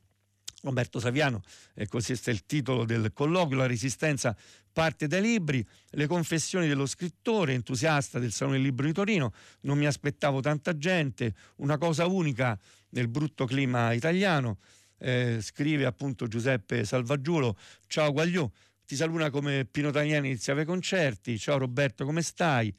Roberto Saviano, e così è il titolo del colloquio, la resistenza parte dai libri, le confessioni dello scrittore, entusiasta del Salone del Libro di Torino, non mi aspettavo tanta gente, una cosa unica nel brutto clima italiano, eh, scrive appunto Giuseppe Salvaggiulo, ciao Guagliò, ti saluta come Pino Tagliani iniziava i concerti, ciao Roberto come stai?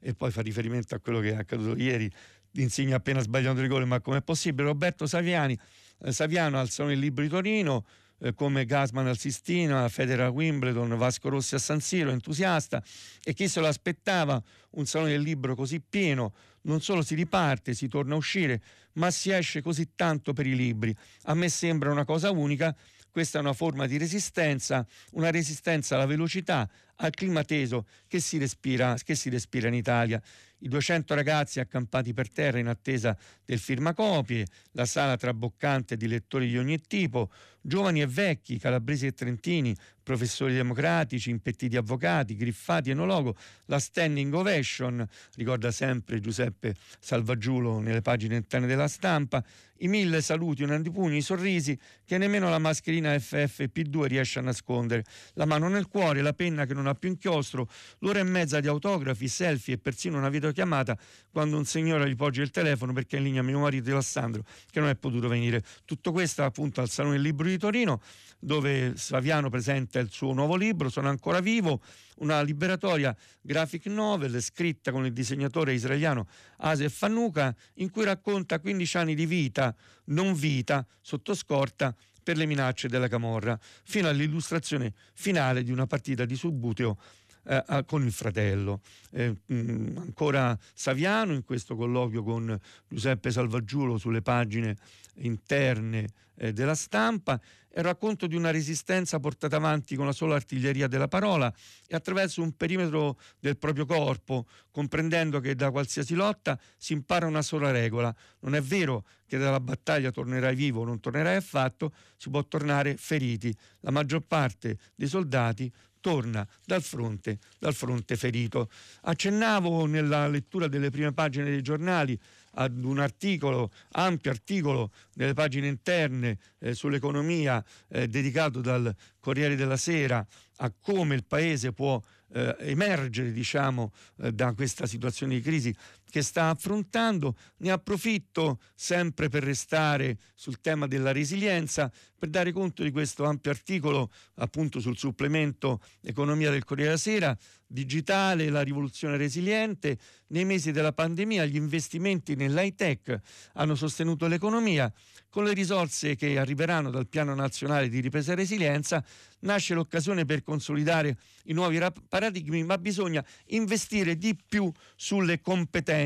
E poi fa riferimento a quello che è accaduto ieri, insegna appena sbagliato il rigore, ma com'è possibile? Roberto Saviani eh, Saviano al Salone di Torino, eh, come Gasman al Sistino, Federer a Wimbledon, Vasco Rossi a San Siro, entusiasta, e chi se lo aspettava un Salone del Libro così pieno, non solo si riparte, si torna a uscire, ma si esce così tanto per i libri. A me sembra una cosa unica, questa è una forma di resistenza, una resistenza alla velocità, al clima teso che si respira, che si respira in Italia i 200 ragazzi accampati per terra in attesa del firmacopie, la sala traboccante di lettori di ogni tipo, giovani e vecchi, calabresi e trentini, professori democratici, impettiti avvocati, griffati enologo, la standing ovation, ricorda sempre Giuseppe Salvaggiulo nelle pagine interne della stampa, i mille saluti, un antipugni, i sorrisi che nemmeno la mascherina FFP2 riesce a nascondere, la mano nel cuore, la penna che non ha più inchiostro, l'ora e mezza di autografi, selfie e persino una videochiamata quando un signore gli poggia il telefono perché è in linea mio marito Alessandro che non è potuto venire. Tutto questo appunto al Salone del Libro di Torino dove Saviano presenta il suo nuovo libro, Sono ancora vivo, una liberatoria graphic novel scritta con il disegnatore israeliano Asef Fannuka in cui racconta 15 anni di vita, non vita, sotto scorta per le minacce della Camorra, fino all'illustrazione finale di una partita di subbuteo eh, con il fratello. Eh, mh, mm, ancora Saviano in questo colloquio con Giuseppe Salvaggiulo sulle pagine interne eh, della stampa è il racconto di una resistenza portata avanti con la sola artiglieria della parola e attraverso un perimetro del proprio corpo, comprendendo che da qualsiasi lotta si impara una sola regola. Non è vero che dalla battaglia tornerai vivo o non tornerai affatto, si può tornare feriti. La maggior parte dei soldati torna dal fronte, dal fronte ferito. Accennavo nella lettura delle prime pagine dei giornali ad un articolo, ampio articolo nelle pagine interne eh, sull'economia eh, dedicato dal Corriere della Sera a come il Paese può eh, emergere diciamo, eh, da questa situazione di crisi che sta affrontando. Ne approfitto sempre per restare sul tema della resilienza, per dare conto di questo ampio articolo appunto sul supplemento Economia del Corriere della Sera, digitale, la rivoluzione resiliente. Nei mesi della pandemia gli investimenti nell'high tech hanno sostenuto l'economia. Con le risorse che arriveranno dal Piano Nazionale di Ripresa e Resilienza nasce l'occasione per consolidare i nuovi paradigmi, ma bisogna investire di più sulle competenze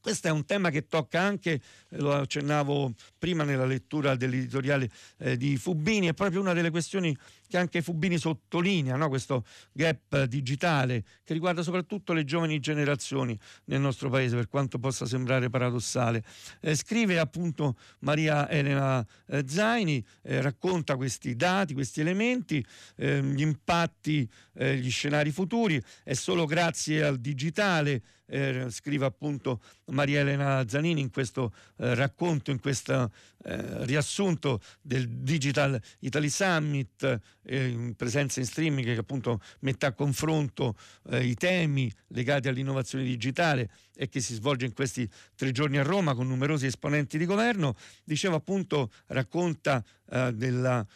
Questo è un tema che tocca anche, eh, lo accennavo prima nella lettura dell'editoriale eh, di Fubini, è proprio una delle questioni che anche Fubini sottolinea, no? questo gap digitale che riguarda soprattutto le giovani generazioni nel nostro paese, per quanto possa sembrare paradossale. Eh, scrive appunto Maria Elena eh, Zaini, eh, racconta questi dati, questi elementi, ehm, gli impatti, eh, gli scenari futuri, è solo grazie al digitale eh, scrive appunto Maria Elena Zanini in questo eh, racconto, in questo eh, riassunto del Digital Italy Summit, eh, in presenza in streaming che appunto mette a confronto eh, i temi legati all'innovazione digitale e che si svolge in questi tre giorni a Roma con numerosi esponenti di governo, diceva appunto, racconta eh, della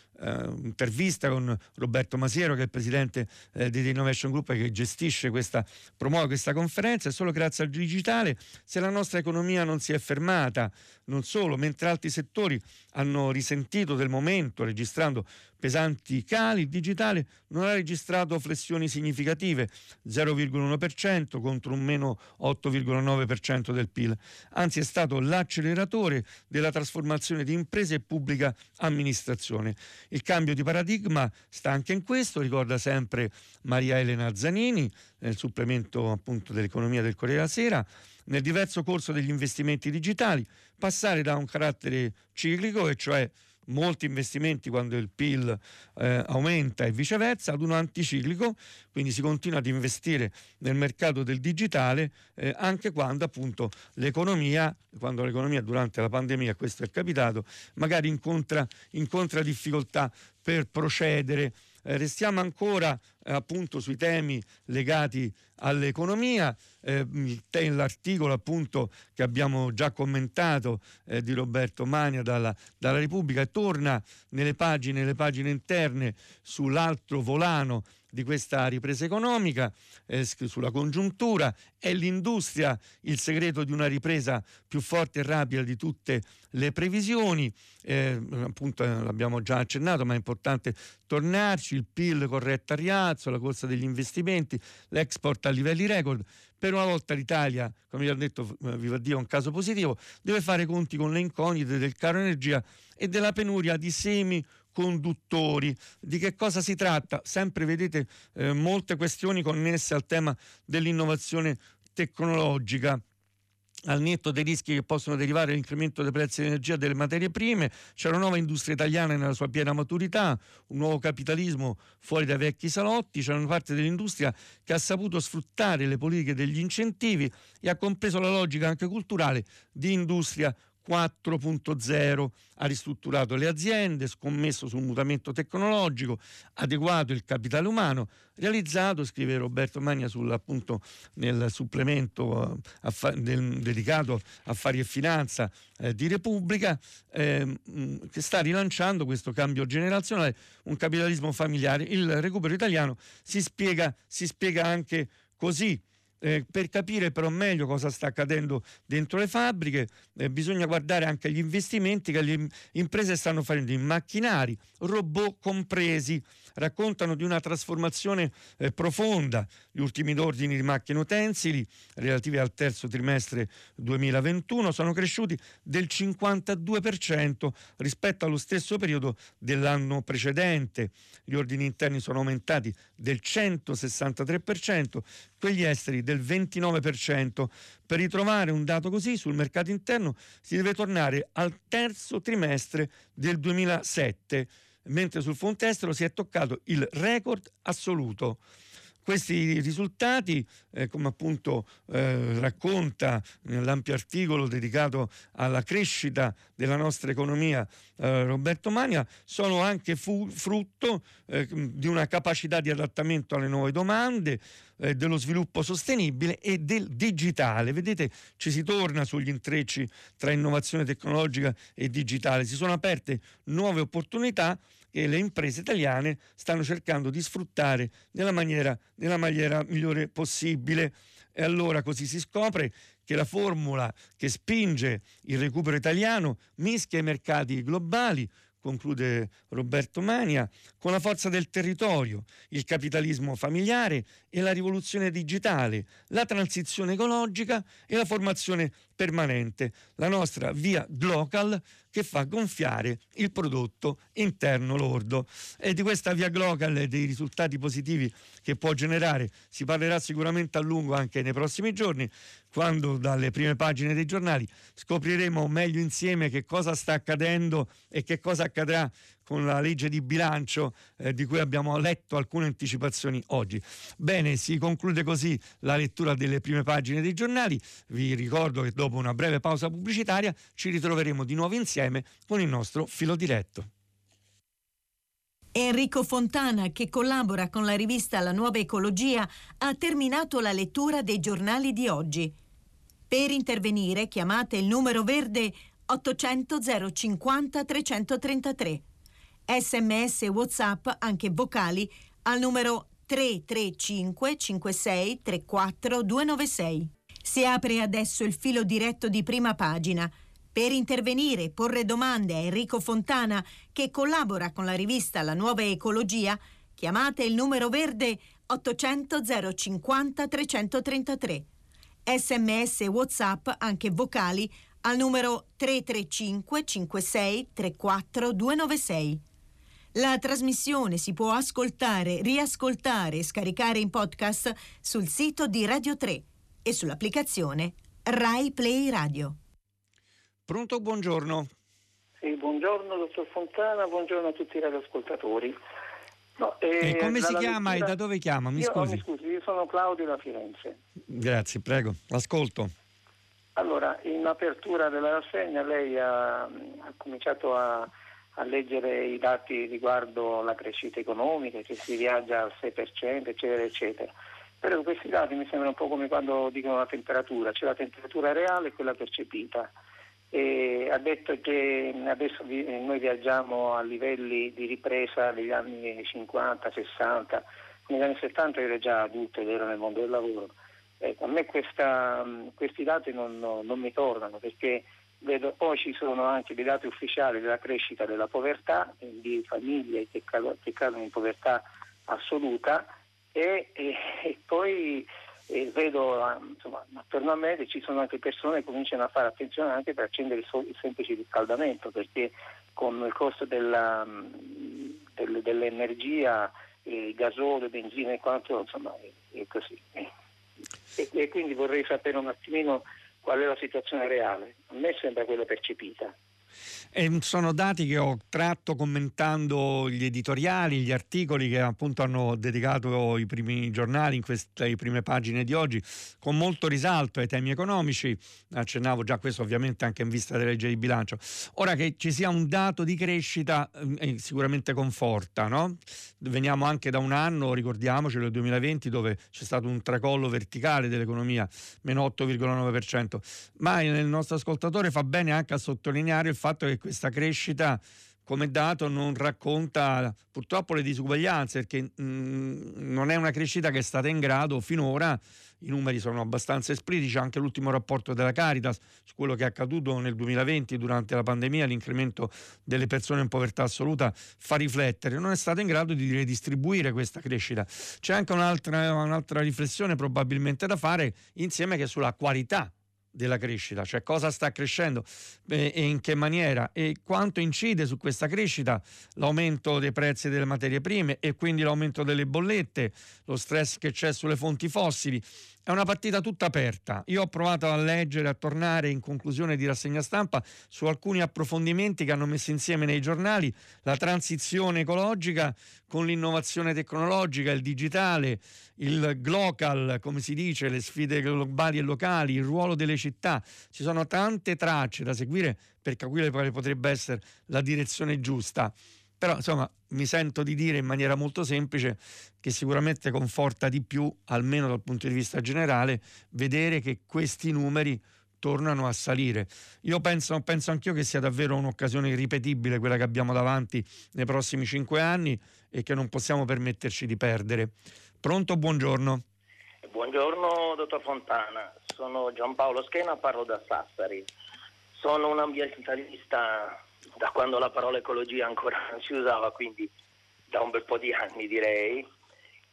intervista con Roberto Masiero che è il presidente eh, di The Innovation Group che gestisce questa, promuove questa conferenza. E solo grazie al digitale. Se la nostra economia non si è fermata, non solo, mentre altri settori hanno risentito del momento registrando pesanti cali, il digitale non ha registrato flessioni significative, 0,1% contro un meno 8,9% del PIL, anzi è stato l'acceleratore della trasformazione di imprese e pubblica amministrazione. Il cambio di paradigma sta anche in questo, ricorda sempre Maria Elena Zanini nel supplemento appunto dell'economia del Corriere della Sera, nel diverso corso degli investimenti digitali, passare da un carattere ciclico, e cioè molti investimenti quando il PIL eh, aumenta e viceversa, ad uno anticiclico, quindi si continua ad investire nel mercato del digitale eh, anche quando appunto l'economia, quando l'economia durante la pandemia, questo è capitato, magari incontra, incontra difficoltà per procedere eh, restiamo ancora eh, appunto sui temi legati all'economia. Eh, l'articolo appunto che abbiamo già commentato eh, di Roberto Mania dalla, dalla Repubblica torna nelle pagine, nelle pagine interne sull'altro volano di questa ripresa economica, eh, sulla congiuntura, è l'industria il segreto di una ripresa più forte e rapida di tutte le previsioni, eh, appunto eh, l'abbiamo già accennato ma è importante tornarci, il PIL corretto a rialzo, la corsa degli investimenti, l'export a livelli record, per una volta l'Italia, come vi ho detto, eh, viva Dio, è un caso positivo, deve fare conti con le incognite del caro energia e della penuria di semi conduttori. Di che cosa si tratta? Sempre vedete eh, molte questioni connesse al tema dell'innovazione tecnologica al netto dei rischi che possono derivare dall'incremento dei prezzi dell'energia e delle materie prime, c'è una nuova industria italiana nella sua piena maturità, un nuovo capitalismo fuori dai vecchi salotti, c'è una parte dell'industria che ha saputo sfruttare le politiche degli incentivi e ha compreso la logica anche culturale di industria 4.0, ha ristrutturato le aziende, scommesso sul mutamento tecnologico, adeguato il capitale umano, realizzato, scrive Roberto Magna appunto, nel supplemento eh, affa- del, dedicato Affari e Finanza eh, di Repubblica, eh, che sta rilanciando questo cambio generazionale, un capitalismo familiare. Il recupero italiano si spiega, si spiega anche così eh, per capire però meglio cosa sta accadendo dentro le fabbriche eh, bisogna guardare anche gli investimenti che le imprese stanno facendo in macchinari, robot compresi, raccontano di una trasformazione eh, profonda. Gli ultimi ordini di macchine utensili relativi al terzo trimestre 2021 sono cresciuti del 52% rispetto allo stesso periodo dell'anno precedente. Gli ordini interni sono aumentati del 163%, quelli esteri del 29%. Per ritrovare un dato così sul mercato interno si deve tornare al terzo trimestre del 2007 mentre sul fronte estero si è toccato il record assoluto. Questi risultati, eh, come appunto eh, racconta nell'ampio articolo dedicato alla crescita della nostra economia eh, Roberto Mania, sono anche fu- frutto eh, di una capacità di adattamento alle nuove domande, eh, dello sviluppo sostenibile e del digitale. Vedete, ci si torna sugli intrecci tra innovazione tecnologica e digitale, si sono aperte nuove opportunità che le imprese italiane stanno cercando di sfruttare nella maniera, nella maniera migliore possibile. E allora così si scopre che la formula che spinge il recupero italiano mischia i mercati globali conclude Roberto Mania, con la forza del territorio, il capitalismo familiare e la rivoluzione digitale, la transizione ecologica e la formazione permanente, la nostra via Glocal che fa gonfiare il prodotto interno lordo. E di questa via Glocal e dei risultati positivi che può generare si parlerà sicuramente a lungo anche nei prossimi giorni, quando dalle prime pagine dei giornali scopriremo meglio insieme che cosa sta accadendo e che cosa accadrà con la legge di bilancio eh, di cui abbiamo letto alcune anticipazioni oggi. Bene, si conclude così la lettura delle prime pagine dei giornali. Vi ricordo che dopo una breve pausa pubblicitaria ci ritroveremo di nuovo insieme con il nostro filo diretto. Enrico Fontana, che collabora con la rivista La Nuova Ecologia, ha terminato la lettura dei giornali di oggi. Per intervenire chiamate il numero verde 800 050 333 sms e whatsapp anche vocali al numero 335 56 34 296. Si apre adesso il filo diretto di prima pagina. Per intervenire e porre domande a Enrico Fontana, che collabora con la rivista La Nuova Ecologia, chiamate il numero verde 800 050 333. Sms e WhatsApp, anche vocali, al numero 335 56 34 296. La trasmissione si può ascoltare, riascoltare e scaricare in podcast sul sito di Radio 3 e sull'applicazione Rai Play Radio. Pronto, buongiorno. Sì, buongiorno dottor Fontana, buongiorno a tutti i radioascoltatori. No, eh, e come si chiama lettura... e da dove chiama? Mi io, scusi. Oh, mi scusi, io sono Claudio da Firenze. Grazie, prego, ascolto. Allora, in apertura della rassegna lei ha, ha cominciato a a leggere i dati riguardo la crescita economica, che si viaggia al 6%, eccetera, eccetera. Però questi dati mi sembrano un po' come quando dicono la temperatura, c'è la temperatura reale e quella percepita. E ha detto che adesso noi viaggiamo a livelli di ripresa degli anni 50, 60, negli anni 70 ero già adulto ed ero nel mondo del lavoro. Ecco, a me questa, questi dati non, non mi tornano perché Vedo, poi ci sono anche dei dati ufficiali della crescita della povertà, di famiglie che, che cadono in povertà assoluta e, e, e poi e vedo insomma, attorno a me che ci sono anche persone che cominciano a fare attenzione anche per accendere il, il semplice riscaldamento perché con il costo della, del, dell'energia, il gasolio, benzina e quanto insomma è, è così. E, e quindi vorrei sapere un attimino qual è la situazione reale. A me sembra quella percepita. E sono dati che ho tratto commentando gli editoriali, gli articoli che appunto hanno dedicato i primi giornali in queste prime pagine di oggi, con molto risalto ai temi economici. Accennavo già questo ovviamente anche in vista della legge di bilancio. Ora che ci sia un dato di crescita eh, sicuramente conforta, no? Veniamo anche da un anno, ricordiamoci, il 2020, dove c'è stato un tracollo verticale dell'economia, meno 8,9%. Ma il nostro ascoltatore fa bene anche a sottolineare il fatto che questa crescita come dato non racconta purtroppo le disuguaglianze perché mh, mm, non è una crescita che è stata in grado finora i numeri sono abbastanza esplicici, anche l'ultimo rapporto della Caritas su quello che è accaduto nel 2020 durante la pandemia, l'incremento delle persone in povertà assoluta fa riflettere, non è stato in grado di redistribuire questa crescita. C'è anche un'altra, un'altra riflessione probabilmente da fare insieme che sulla qualità della crescita, cioè cosa sta crescendo eh, e in che maniera e quanto incide su questa crescita l'aumento dei prezzi delle materie prime e quindi l'aumento delle bollette, lo stress che c'è sulle fonti fossili è una partita tutta aperta. Io ho provato a leggere, a tornare in conclusione di rassegna stampa su alcuni approfondimenti che hanno messo insieme nei giornali la transizione ecologica con l'innovazione tecnologica, il digitale, il global, come si dice, le sfide globali e locali, il ruolo delle città. Ci sono tante tracce da seguire per capire quale potrebbe essere la direzione giusta. Però insomma mi sento di dire in maniera molto semplice che sicuramente conforta di più, almeno dal punto di vista generale, vedere che questi numeri tornano a salire. Io penso, penso anch'io che sia davvero un'occasione irripetibile quella che abbiamo davanti nei prossimi cinque anni e che non possiamo permetterci di perdere. Pronto, buongiorno. Buongiorno dottor Fontana, sono Giampaolo Schena, parlo da Sassari. Sono un ambientalista da quando la parola ecologia ancora non si usava, quindi da un bel po' di anni direi,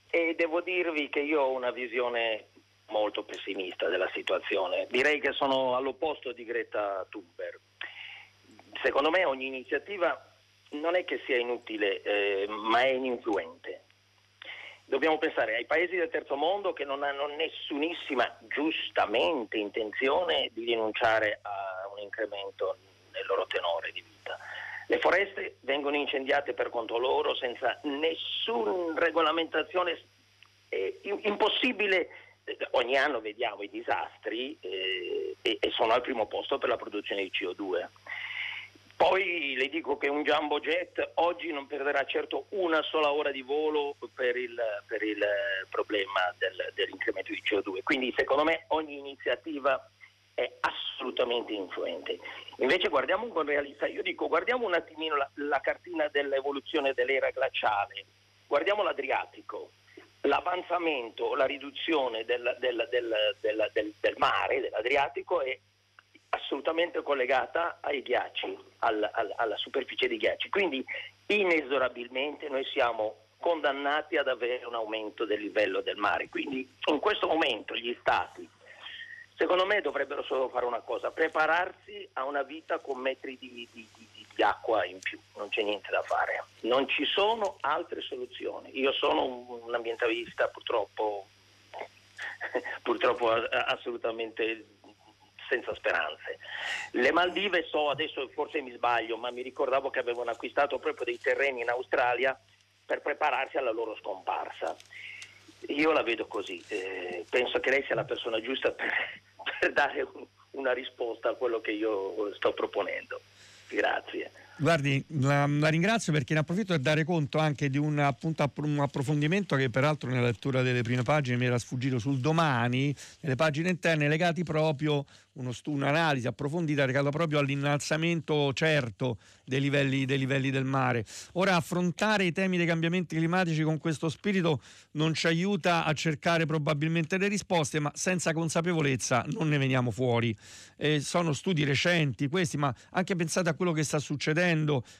e devo dirvi che io ho una visione molto pessimista della situazione. Direi che sono all'opposto di Greta Thunberg. Secondo me ogni iniziativa non è che sia inutile, eh, ma è ininfluente. Dobbiamo pensare ai paesi del terzo mondo che non hanno nessunissima, giustamente, intenzione di rinunciare a un incremento nel loro tenore di vita. Le foreste vengono incendiate per conto loro senza nessuna regolamentazione, è impossibile ogni anno vediamo i disastri eh, e, e, sono al primo posto per la produzione di CO2. Poi le dico che un jumbo jet oggi non perderà certo una sola ora di volo per il, per il problema del, dell'incremento di CO2, quindi secondo me ogni iniziativa è assolutamente influente. Invece guardiamo un po' realista, io dico guardiamo un attimino la, la cartina dell'evoluzione dell'era glaciale, guardiamo l'Adriatico, l'avanzamento, la riduzione del, del, del, del mare, dell'Adriatico è assolutamente collegata ai ghiacci, al, al, alla superficie dei ghiacci. Quindi inesorabilmente noi siamo condannati ad avere un aumento del livello del mare. Quindi in questo momento gli stati, secondo me, dovrebbero solo fare una cosa, prepararsi a una vita con metri di, di, di, di acqua in più, non c'è niente da fare. Non ci sono altre soluzioni. Io sono un, un ambientalista purtroppo, purtroppo assolutamente senza speranze. Le Maldive so, adesso forse mi sbaglio, ma mi ricordavo che avevano acquistato proprio dei terreni in Australia per prepararsi alla loro scomparsa. Io la vedo così, eh, penso che lei sia la persona giusta per, per dare un, una risposta a quello che io sto proponendo. Grazie. Guardi, la, la, ringrazio perché ne approfitto per dare conto anche di un, appunto, un, approfondimento che peraltro nella lettura delle prime pagine mi era sfuggito sul domani, nelle pagine interne legati proprio uno un'analisi approfondita legata proprio all'innalzamento certo dei livelli, dei livelli, del mare. Ora affrontare i temi dei cambiamenti climatici con questo spirito non ci aiuta a cercare probabilmente le risposte, ma senza consapevolezza non ne veniamo fuori. Eh, sono studi recenti questi, ma anche pensate a quello che sta succedendo,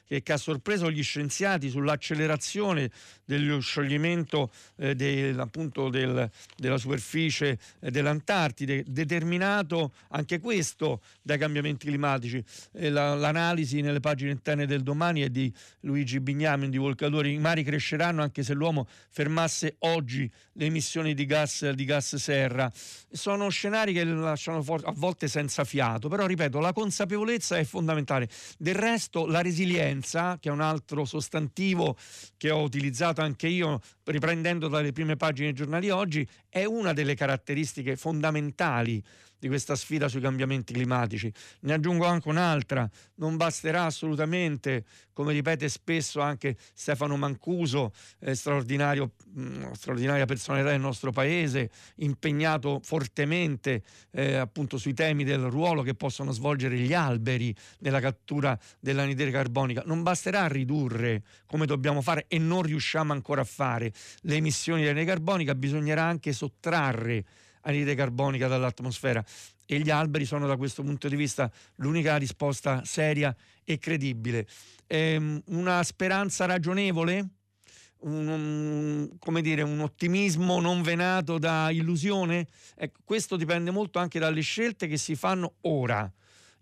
che, che ha sorpreso gli scienziati sull'accelerazione dello scioglimento eh, del, appunto del, della superficie eh, dell'Antartide, determinato anche questo dai cambiamenti climatici. Eh, la, l'analisi nelle pagine interne del domani è di Luigi Bignamin di Volcatori. I mari cresceranno anche se l'uomo fermasse oggi le emissioni di gas, di gas serra. Sono scenari che lasciano a volte senza fiato, però ripeto, la consapevolezza è fondamentale. Del resto la resilienza, che è un altro sostantivo che ho utilizzato anche io riprendendo dalle prime pagine giornali oggi, è una delle caratteristiche fondamentali di questa sfida sui cambiamenti climatici. Ne aggiungo anche un'altra, non basterà assolutamente, come ripete spesso anche Stefano Mancuso, eh, mh, mm, straordinaria personalità del nostro paese, impegnato fortemente eh, appunto sui temi del ruolo che possono svolgere gli alberi nella cattura dell'anidride carbonica. Non basterà ridurre come dobbiamo fare e non riusciamo ancora a fare le emissioni di anidride carbonica, bisognerà anche sottrarre anidride carbonica dall'atmosfera e gli alberi sono da questo punto di vista l'unica risposta seria e credibile. Ehm, una speranza ragionevole? Un, un, dire, un ottimismo non venato da illusione? Ecco, questo dipende molto anche dalle scelte che si fanno ora.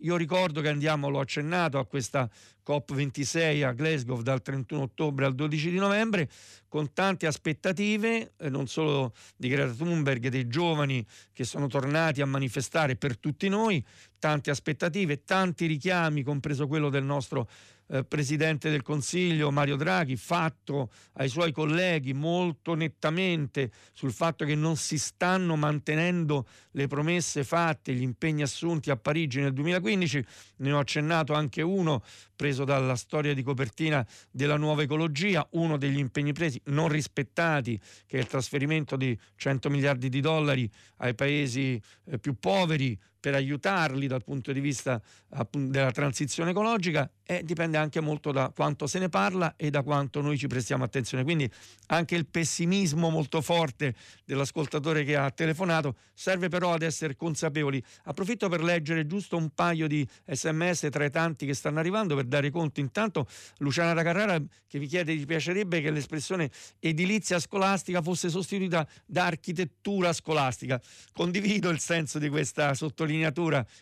Io ricordo che andiamo, l'ho accennato, a questa COP26 a Glasgow dal 31 ottobre al 12 di novembre, con tante aspettative, eh, non solo di Greta Thunberg, dei giovani che sono tornati a manifestare per tutti noi, tante aspettative, tanti richiami, compreso quello del nostro eh, Presidente del Consiglio Mario Draghi fatto ai suoi colleghi molto nettamente sul fatto che non si stanno mantenendo le promesse fatte, gli impegni assunti a Parigi nel 2015, ne ho accennato anche uno preso dalla storia di copertina della nuova ecologia, uno degli impegni presi non rispettati, che è il trasferimento di 100 miliardi di dollari ai paesi eh, più poveri per aiutarli dal punto di vista appunto, della transizione ecologica e dipende anche molto da quanto se ne parla e da quanto noi ci prestiamo attenzione. Quindi anche il pessimismo molto forte dell'ascoltatore che ha telefonato serve però ad essere consapevoli. Approfitto per leggere giusto un paio di sms tra i tanti che stanno arrivando per dare conto. Intanto Luciana da Carrara che vi chiede gli piacerebbe che l'espressione edilizia scolastica fosse sostituita da architettura scolastica. Condivido il senso di questa sottolineatura,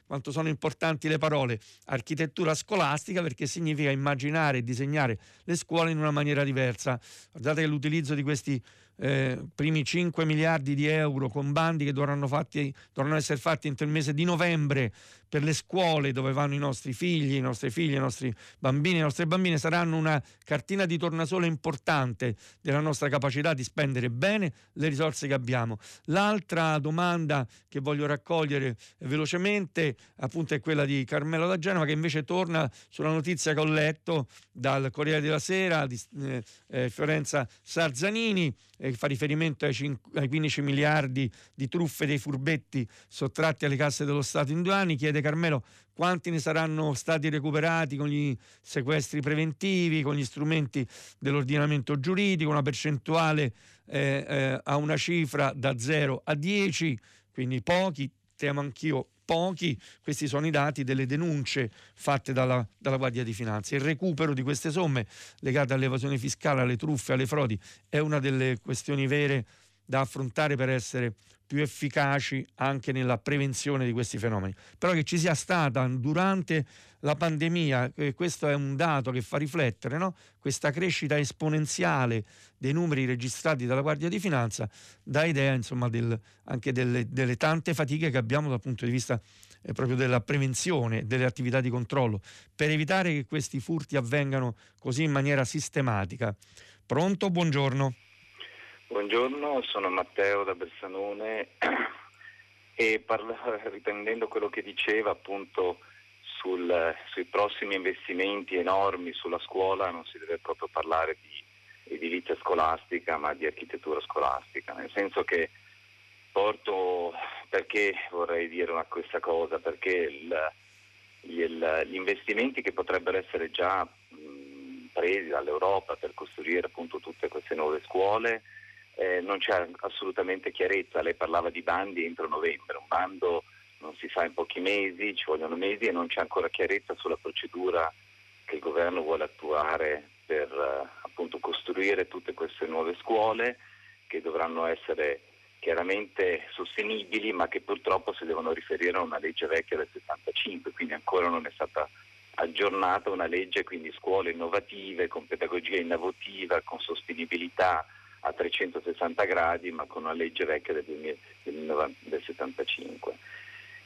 quanto sono importanti le parole architettura scolastica perché significa immaginare e disegnare le scuole in una maniera diversa. Guardate che l'utilizzo di questi eh, primi 5 miliardi di euro con bandi che dovranno, fatti, dovranno essere fatti entro il mese di novembre per le scuole dove vanno i nostri figli, i nostri figli, i nostri bambini, le nostre bambine saranno una cartina di tornasole importante della nostra capacità di spendere bene le risorse che abbiamo. L'altra domanda che voglio raccogliere velocemente appunto è quella di Carmelo da Genova che invece torna sulla notizia che ho letto dal Corriere della Sera di eh, eh Fiorenza Sarzanini eh, fa riferimento ai, 5, ai 15 miliardi di truffe dei furbetti sottratti alle casse dello Stato in due anni, chiede Carmelo quanti ne saranno stati recuperati con gli sequestri preventivi, con gli strumenti dell'ordinamento giuridico, una percentuale eh, eh, a una cifra da 0 a 10, quindi pochi, temo anch'io pochi, questi sono i dati delle denunce fatte dalla, dalla, Guardia di Finanza. Il recupero di queste somme legate all'evasione fiscale, alle truffe, alle frodi è una delle questioni vere da affrontare per essere più efficaci anche nella prevenzione di questi fenomeni. Però che ci sia stata durante la pandemia, eh, questo è un dato che fa riflettere, no? questa crescita esponenziale dei numeri registrati dalla Guardia di Finanza dà idea insomma, del, anche delle, delle, tante fatiche che abbiamo dal punto di vista eh, proprio della prevenzione, delle attività di controllo, per evitare che questi furti avvengano così in maniera sistematica. Pronto? Buongiorno. Buongiorno, sono Matteo da Bersanone e parla, riprendendo quello che diceva appunto sul, sui prossimi investimenti enormi sulla scuola non si deve proprio parlare di edilizia scolastica ma di architettura scolastica, nel senso che porto, perché vorrei dire una, questa cosa, perché il, il, gli investimenti che potrebbero essere già mh, presi dall'Europa per costruire appunto tutte queste nuove scuole eh, non c'è assolutamente chiarezza, lei parlava di bandi entro novembre, un bando non si fa in pochi mesi, ci vogliono mesi e non c'è ancora chiarezza sulla procedura che il governo vuole attuare per eh, appunto costruire tutte queste nuove scuole che dovranno essere chiaramente sostenibili ma che purtroppo si devono riferire a una legge vecchia del 75, quindi ancora non è stata aggiornata una legge, quindi scuole innovative, con pedagogia innovativa, con sostenibilità, a 360 gradi ma con una legge vecchia del, 2000, del, del 75.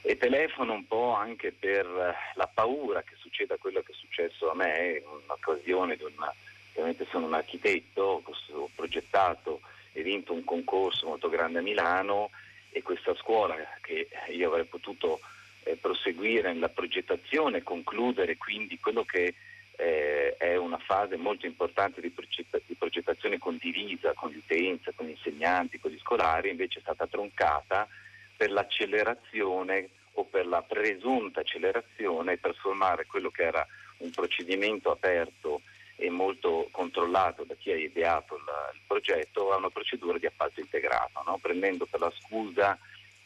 E telefono un po' anche per la paura che succeda quello che è successo a me in un'occasione di una, ovviamente sono un architetto, ho progettato e vinto un concorso molto grande a Milano e questa scuola che io avrei potuto eh, proseguire nella progettazione, concludere quindi quello che eh, è una fase molto importante di, progetta- di, progettazione condivisa con gli utenti, con gli insegnanti, con gli scolari, invece è stata troncata per l'accelerazione o per la presunta accelerazione e trasformare quello che era un procedimento aperto e molto controllato da chi ha ideato il, il progetto a una procedura di appalto integrato, no? prendendo per la scusa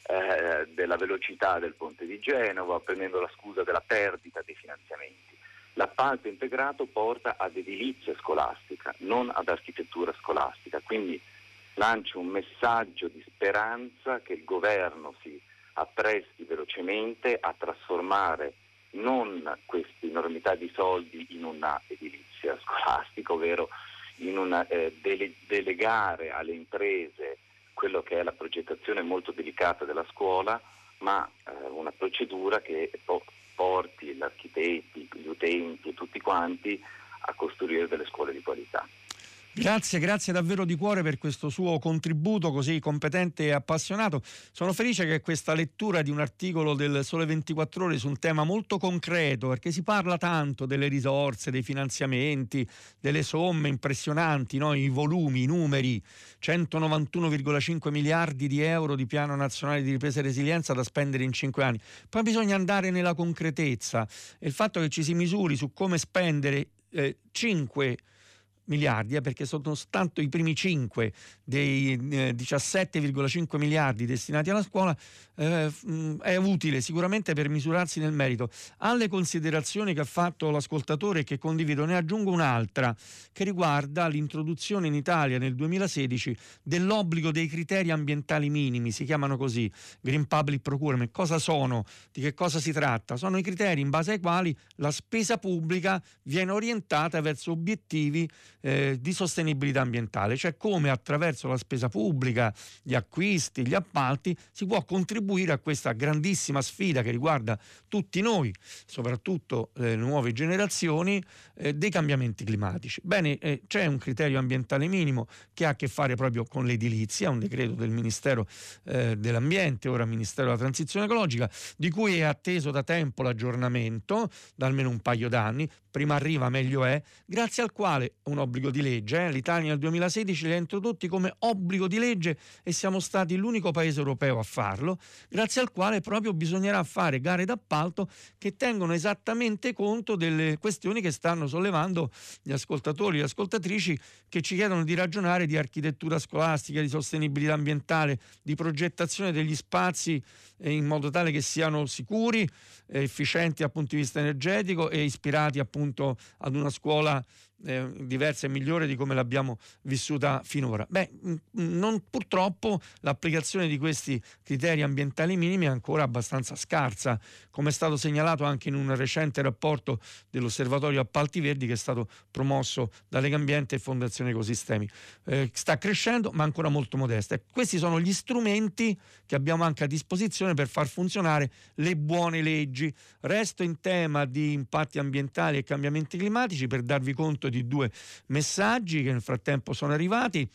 eh, della velocità del ponte di Genova, prendendo la scusa della perdita dei finanziamenti. L'appalto integrato porta ad edilizia scolastica, non ad architettura scolastica, quindi lancio un messaggio di speranza che il governo si appresti velocemente a trasformare non questa enormità di soldi in una edilizia scolastica, ovvero in una, eh, dele- delegare alle imprese quello che è la progettazione molto delicata della scuola, ma eh, una procedura che po- porti gli utenti tutti quanti a costruire delle scuole di qualità. Grazie, grazie davvero di cuore per questo suo contributo così competente e appassionato. Sono felice che questa lettura di un articolo del Sole 24 Ore su un tema molto concreto, perché si parla tanto delle risorse, dei finanziamenti, delle somme impressionanti, no? i volumi, i numeri, 191,5 miliardi di euro di piano nazionale di ripresa e resilienza da spendere in cinque anni. Poi bisogna andare nella concretezza e il fatto che ci si misuri su come spendere eh, 5 miliardi, eh, perché sono soltanto i primi 5 dei eh, 17,5 miliardi destinati alla scuola, eh, mm, è utile sicuramente per misurarsi nel merito. Alle considerazioni che ha fatto l'ascoltatore e che condivido, ne aggiungo un'altra che riguarda l'introduzione in Italia nel 2016 dell'obbligo dei criteri ambientali minimi, si chiamano così, Green Public Procurement. Cosa sono? Di che cosa si tratta? Sono i criteri in base ai quali la spesa pubblica viene orientata verso obiettivi eh, di sostenibilità ambientale, cioè come attraverso la spesa pubblica, gli acquisti, gli appalti si può contribuire a questa grandissima sfida che riguarda tutti noi, soprattutto le nuove generazioni, eh, dei cambiamenti climatici. Bene, eh, c'è un criterio ambientale minimo che ha a che fare proprio con l'edilizia, un decreto del Ministero eh, dell'Ambiente, ora Ministero della Transizione Ecologica, di cui è atteso da tempo l'aggiornamento, da almeno un paio d'anni, prima arriva meglio è, grazie al quale un obbligo di legge, eh, l'Italia nel 2016 li ha introdotti come obbligo di legge e siamo stati l'unico paese europeo a farlo, grazie al quale proprio bisognerà fare gare d'appalto che tengono esattamente conto delle questioni che stanno sollevando gli ascoltatori e le ascoltatrici che ci chiedono di ragionare di architettura scolastica, di sostenibilità ambientale, di progettazione degli spazi eh, in modo tale che siano sicuri, efficienti dal punto di vista energetico e ispirati appunto ad una scuola eh, diversa e migliore di come l'abbiamo vissuta finora. Beh, non, purtroppo l'applicazione di questi criteri ambientali minimi è ancora abbastanza scarsa, come è stato segnalato anche in un recente rapporto dell'Osservatorio Appalti Verdi che è stato promosso da Lega Ambiente e Fondazione Ecosistemi. Eh, sta crescendo, ma ancora molto modesta. Questi sono gli strumenti che abbiamo anche a disposizione per far funzionare le buone leggi. Resto in tema di impatti ambientali e cambiamenti climatici per darvi conto di due messaggi che nel frattempo sono arrivati.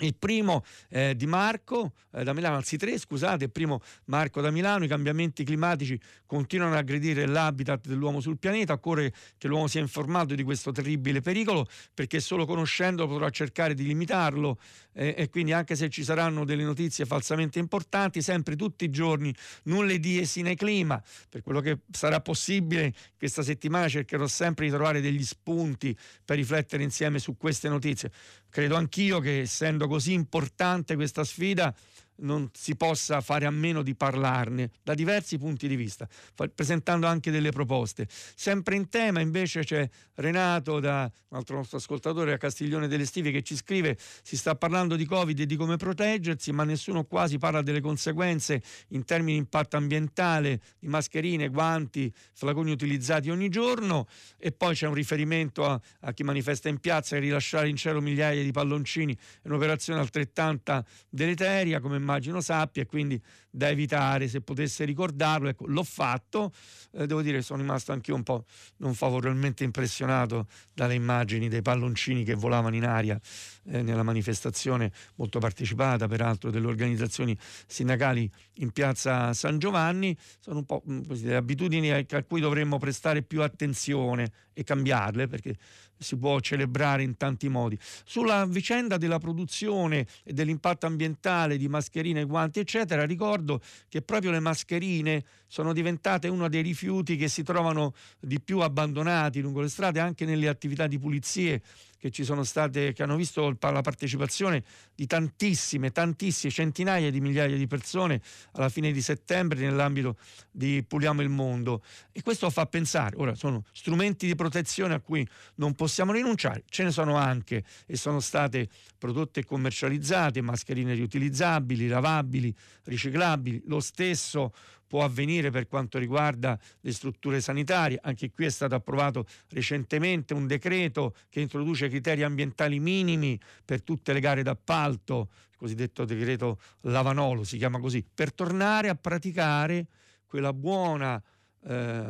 Il primo eh, di Marco eh, da Milano, anzi tre, scusate, il primo Marco da Milano, i cambiamenti climatici continuano a aggredire l'habitat dell'uomo sul pianeta, occorre che l'uomo sia informato di questo terribile pericolo perché solo conoscendolo potrà cercare di limitarlo eh, e quindi anche se ci saranno delle notizie falsamente importanti, sempre tutti i giorni nulla di sine clima, per quello che sarà possibile questa settimana cercherò sempre di trovare degli spunti per riflettere insieme su queste notizie. Credo anch'io che essendo così importante questa sfida non si possa fare a meno di parlarne da diversi punti di vista, presentando anche delle proposte. Sempre in tema invece c'è Renato, da un altro nostro ascoltatore a Castiglione delle Stive, che ci scrive si sta parlando di Covid e di come proteggersi, ma nessuno quasi parla delle conseguenze in termini di impatto ambientale, di mascherine, guanti, flaconi utilizzati ogni giorno e poi c'è un riferimento a, a chi manifesta in piazza che rilasciare in cielo migliaia di palloncini è un'operazione altrettanta deleteria come immagino sappia e quindi da evitare se potesse ricordarlo. Ecco, l'ho fatto, eh, devo dire sono rimasto anche un po' non favorevolmente impressionato dalle immagini dei palloncini che volavano in aria eh, nella manifestazione molto partecipata peraltro delle organizzazioni sindacali in piazza San Giovanni. Sono un po' mm, così, delle abitudini a cui dovremmo prestare più attenzione e cambiarle perché si può celebrare in tanti modi. Sulla vicenda della produzione e dell'impatto ambientale di mascherine, guanti, eccetera, ricordo che proprio le mascherine sono diventate uno dei rifiuti che si trovano di più abbandonati lungo le strade, anche nelle attività di pulizie che ci sono state, che hanno visto la partecipazione di tantissime, tantissime, centinaia di migliaia di persone alla fine di settembre nell'ambito di Puliamo il Mondo. E questo fa pensare, ora sono strumenti di protezione a cui non possiamo rinunciare, ce ne sono anche e sono state prodotte e commercializzate, mascherine riutilizzabili, lavabili, riciclabili, lo stesso può avvenire per quanto riguarda le strutture sanitarie. Anche qui è stato approvato recentemente un decreto che introduce criteri ambientali minimi per tutte le gare d'appalto, il cosiddetto decreto Lavanolo si chiama così, per tornare a praticare quella buona eh,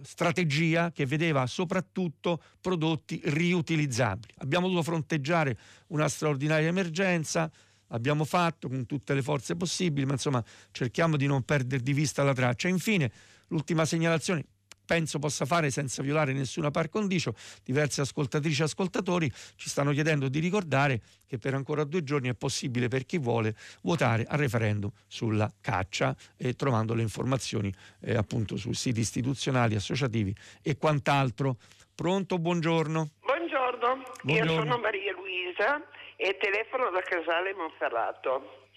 strategia che vedeva soprattutto prodotti riutilizzabili. Abbiamo dovuto fronteggiare una straordinaria emergenza, abbiamo fatto con tutte le forze possibili, ma insomma cerchiamo di non perdere di vista la traccia. Infine, l'ultima segnalazione, penso possa fare senza violare nessuna par condicio. Diverse ascoltatrici e ascoltatori ci stanno chiedendo di ricordare che per ancora due giorni è possibile per chi vuole votare al referendum sulla caccia e trovando le informazioni eh, appunto sui siti istituzionali, associativi e quant'altro. Pronto, buongiorno. Buongiorno, buongiorno. io sono Maria Luisa e telefono da Casale Monferrato.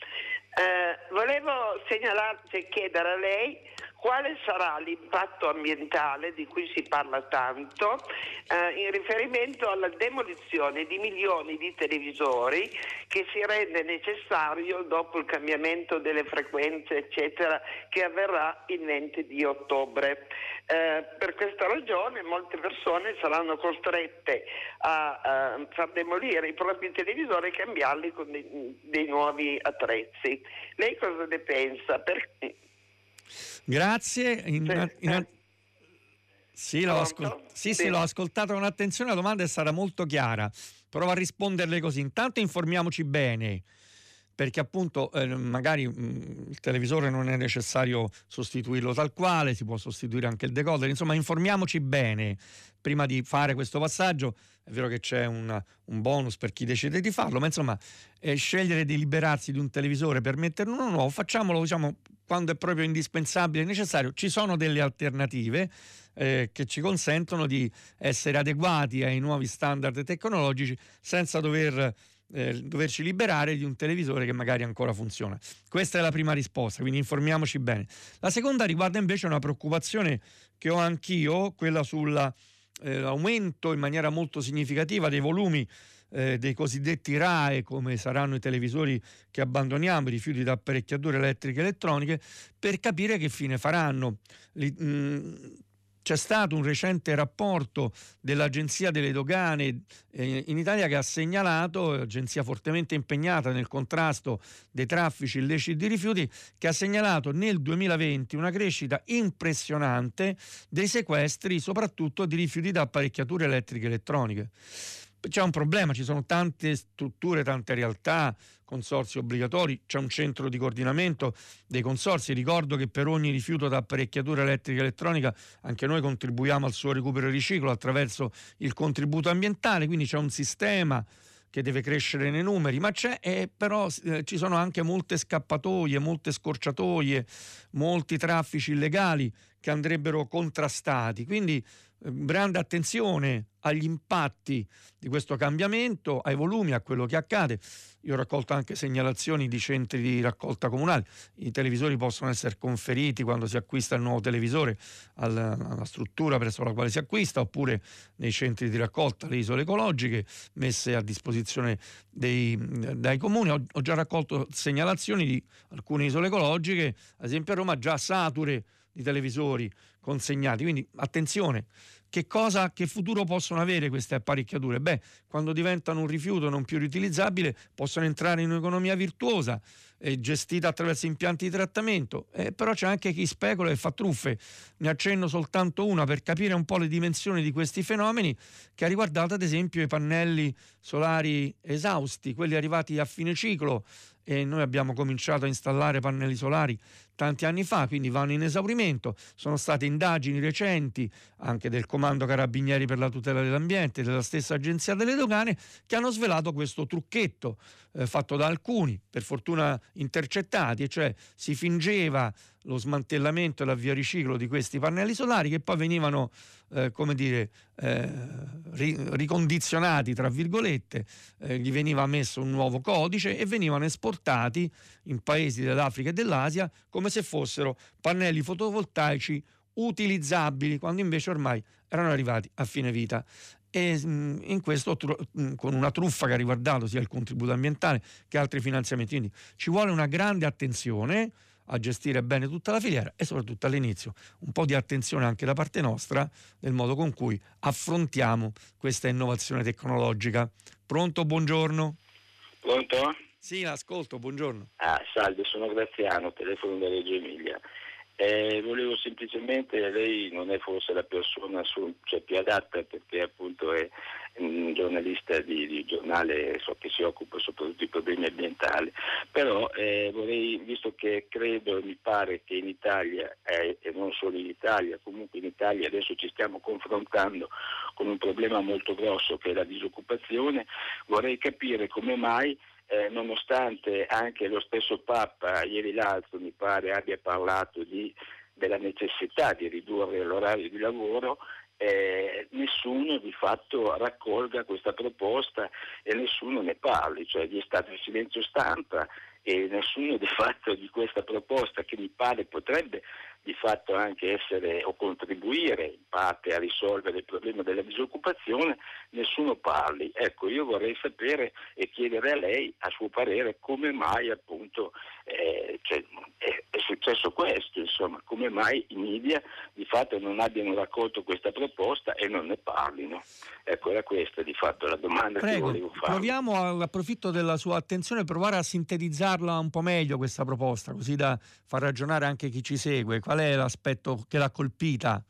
Eh, volevo segnalarti e chiedere a lei quale sarà l'impatto ambientale di cui si parla tanto eh, in riferimento alla demolizione di milioni di televisori che si rende necessario dopo il cambiamento delle frequenze eccetera che avverrà il 20 di ottobre. Eh, per questa ragione molte persone saranno costrette a, a, far demolire i propri televisori e cambiarli con dei, dei nuovi attrezzi. Lei cosa ne pensa? Perché Grazie. In, in, sì, l'ho, ascol- sì, sì, l'ho ascoltata con attenzione, la domanda è stata molto chiara. Provo a risponderle così. Intanto informiamoci bene perché appunto eh, magari mh, mm, il televisore non è necessario sostituirlo tal quale, si può sostituire anche il decoder, insomma informiamoci bene prima di fare questo passaggio, è vero che c'è un, un bonus per chi decide di farlo, ma insomma eh, scegliere di liberarsi di un televisore per metterne uno nuovo, facciamolo diciamo, quando è proprio indispensabile e necessario, ci sono delle alternative eh, che ci consentono di essere adeguati ai nuovi standard tecnologici senza dover eh, doverci liberare di un televisore che magari ancora funziona. Questa è la prima risposta, quindi informiamoci bene. La seconda riguarda invece una preoccupazione che ho anch'io, quella sull'aumento eh, in maniera molto significativa dei volumi eh, dei cosiddetti RAE, come saranno i televisori che abbandoniamo, i rifiuti da apparecchiature elettriche e elettroniche, per capire che fine faranno. Li, mh, mm, c'è stato un recente rapporto dell'Agenzia delle Dogane eh, in Italia che ha segnalato, agenzia fortemente impegnata nel contrasto dei traffici illeciti di rifiuti, che ha segnalato nel 2020 una crescita impressionante dei sequestri, soprattutto di rifiuti da apparecchiature elettriche e elettroniche c'è un problema, ci sono tante strutture, tante realtà, consorsi obbligatori, c'è un centro di coordinamento dei consorsi. Ricordo che per ogni rifiuto da apparecchiatura elettrica e elettronica anche noi contribuiamo al suo recupero e riciclo attraverso il contributo ambientale, quindi c'è un sistema che deve crescere nei numeri, ma c'è, eh, però eh, ci sono anche molte scappatoie, molte scorciatoie, molti traffici illegali che andrebbero contrastati. Quindi grande attenzione agli impatti di questo cambiamento, ai volumi, a quello che accade. Io ho raccolto anche segnalazioni di centri di raccolta comunali. I televisori possono essere conferiti quando si acquista il nuovo televisore alla, alla struttura presso la quale si acquista, oppure nei centri di raccolta, le isole ecologiche messe a disposizione dei, dai comuni. Ho, ho già raccolto segnalazioni di alcune isole ecologiche, ad esempio a Roma, già sature di televisori consegnati. Quindi attenzione, che, cosa, che futuro possono avere queste apparecchiature? Beh, quando diventano un rifiuto non più riutilizzabile, possono entrare in un'economia virtuosa, eh, gestita attraverso impianti di trattamento, eh, però c'è anche chi specula e fa truffe. Ne accenno soltanto una per capire un po' le dimensioni di questi fenomeni, che ha riguardato ad esempio i pannelli solari esausti, quelli arrivati a fine ciclo, e noi abbiamo cominciato a installare pannelli solari tanti anni fa, quindi vanno in esaurimento. Sono state indagini recenti anche del Comando Carabinieri per la tutela dell'ambiente, della stessa Agenzia delle Dogane, che hanno svelato questo trucchetto eh, fatto da alcuni, per fortuna intercettati, e cioè si fingeva lo smantellamento e l'avvio riciclo di questi pannelli solari che poi venivano eh, come dire, eh, ricondizionati, tra virgolette, eh, gli veniva messo un nuovo codice e venivano esportati in paesi dell'Africa e dell'Asia come se fossero pannelli fotovoltaici utilizzabili, quando invece ormai erano arrivati a fine vita. E mm, in questo mm, con una truffa che ha riguardato sia il contributo ambientale che altri finanziamenti. Quindi ci vuole una grande attenzione a gestire bene tutta la filiera e soprattutto all'inizio un po' di attenzione anche da parte nostra nel modo con cui affrontiamo questa innovazione tecnologica. Pronto, buongiorno. Pronto? Sì, l'ascolto, buongiorno. Ah, salve, sono Graziano, telefono da Reggio Emilia. Eh, volevo semplicemente, lei non è forse la persona su, cioè, più adatta perché appunto è un giornalista di, di giornale so che si occupa soprattutto di problemi ambientali, però eh, vorrei, visto che credo e mi pare che in Italia, eh, e non solo in Italia, comunque in Italia adesso ci stiamo confrontando con un problema molto grosso che è la disoccupazione, vorrei capire come mai eh, nonostante anche lo stesso Papa ieri l'altro mi pare abbia parlato di, della necessità di ridurre l'orario di lavoro, eh, nessuno di fatto raccolga questa proposta e nessuno ne parli, cioè gli stati di silenzio stampa e nessuno di fatto di questa proposta che mi pare potrebbe di fatto anche essere o contribuire in parte a risolvere il problema della disoccupazione, nessuno parli. Ecco, io vorrei sapere e chiedere a lei, a suo parere, come mai appunto eh, cioè, è, è, successo questo, insomma, come mai i media di fatto non abbiano raccolto questa proposta e non ne parlino. Ecco, era questa di fatto la domanda Prego, che volevo fare. Proviamo, all'approfitto della sua attenzione, provare a sintetizzarla un po' meglio questa proposta, così da far ragionare anche chi ci segue. Qual è l'aspetto che l'ha colpita?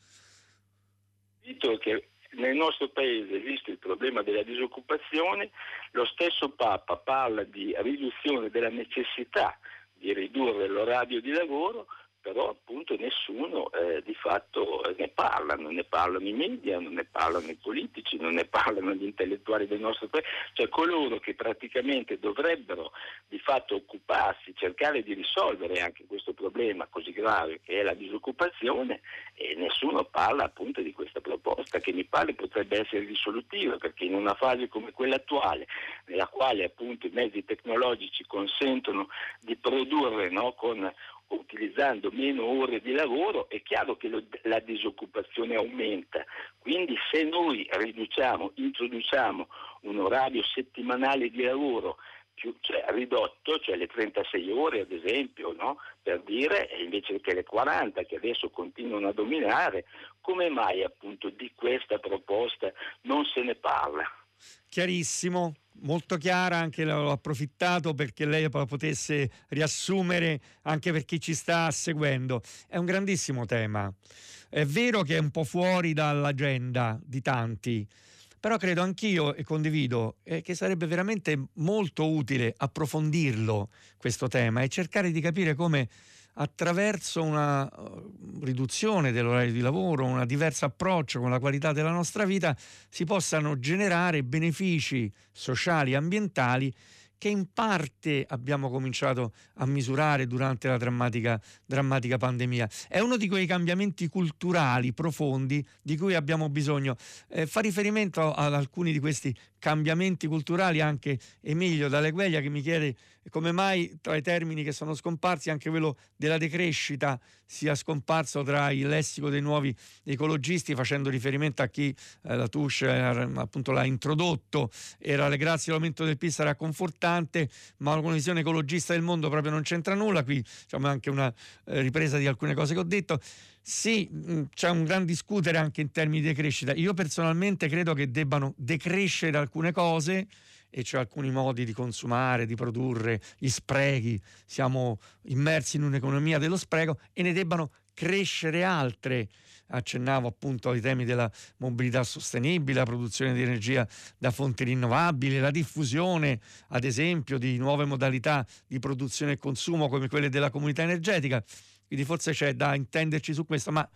Dito che nel nostro paese, visto il problema della disoccupazione, lo stesso Papa parla di riduzione della necessità di ridurre l'orario di lavoro però appunto nessuno eh, di fatto eh, ne parla, non ne parlano i media, non ne parlano i politici, non ne parlano gli intellettuali del nostro paese, cioè coloro che praticamente dovrebbero di fatto occuparsi, cercare di risolvere anche questo problema così grave che è la disoccupazione e nessuno parla appunto di questa proposta che mi pare potrebbe essere risolutiva perché in una fase come quella attuale nella quale appunto i mezzi tecnologici consentono di produrre no, con utilizzando meno ore di lavoro, è chiaro che lo, la disoccupazione aumenta. Quindi se noi riduciamo, introduciamo un orario settimanale di lavoro più, cioè, ridotto, cioè le 36 ore ad esempio, no? per dire, invece che le 40 che adesso continuano a dominare, come mai appunto di questa proposta non se ne parla? Chiarissimo, molto chiara, anche l'ho approfittato perché lei potesse riassumere anche per chi ci sta seguendo. È un grandissimo tema. È vero che è un po' fuori dall'agenda di tanti, però credo anch'io e condivido eh, che sarebbe veramente molto utile approfondirlo questo tema e cercare di capire come attraverso una uh, riduzione dell'orario di lavoro, un diverso approccio con la qualità della nostra vita, si possano generare benefici sociali e ambientali che in parte abbiamo cominciato a misurare durante la drammatica, drammatica, pandemia. È uno di quei cambiamenti culturali profondi di cui abbiamo bisogno. Eh, fa riferimento ad alcuni di questi cambiamenti culturali anche Emilio D'Alegueglia che mi chiede come mai tra i termini che sono scomparsi anche quello della decrescita sia scomparso tra il lessico dei nuovi ecologisti facendo riferimento a chi eh, la Touche appunto l'ha introdotto era le grazie all'aumento del PIL sarà confortante ma una visione ecologista del mondo proprio non c'entra nulla. Qui diciamo anche una eh, ripresa di alcune cose che ho detto. Sì, mm, c'è un gran discutere anche in termini di crescita. Io personalmente credo che debbano decrescere alcune cose e c'è alcuni modi di consumare, di produrre, gli sprechi, siamo immersi in un'economia dello spreco e ne debbano crescere altre. Accennavo appunto ai temi della mobilità sostenibile, la produzione di energia da fonti rinnovabili, la diffusione, ad esempio, di nuove modalità di produzione e consumo come quelle della comunità energetica quindi forse c'è da intenderci su questo, ma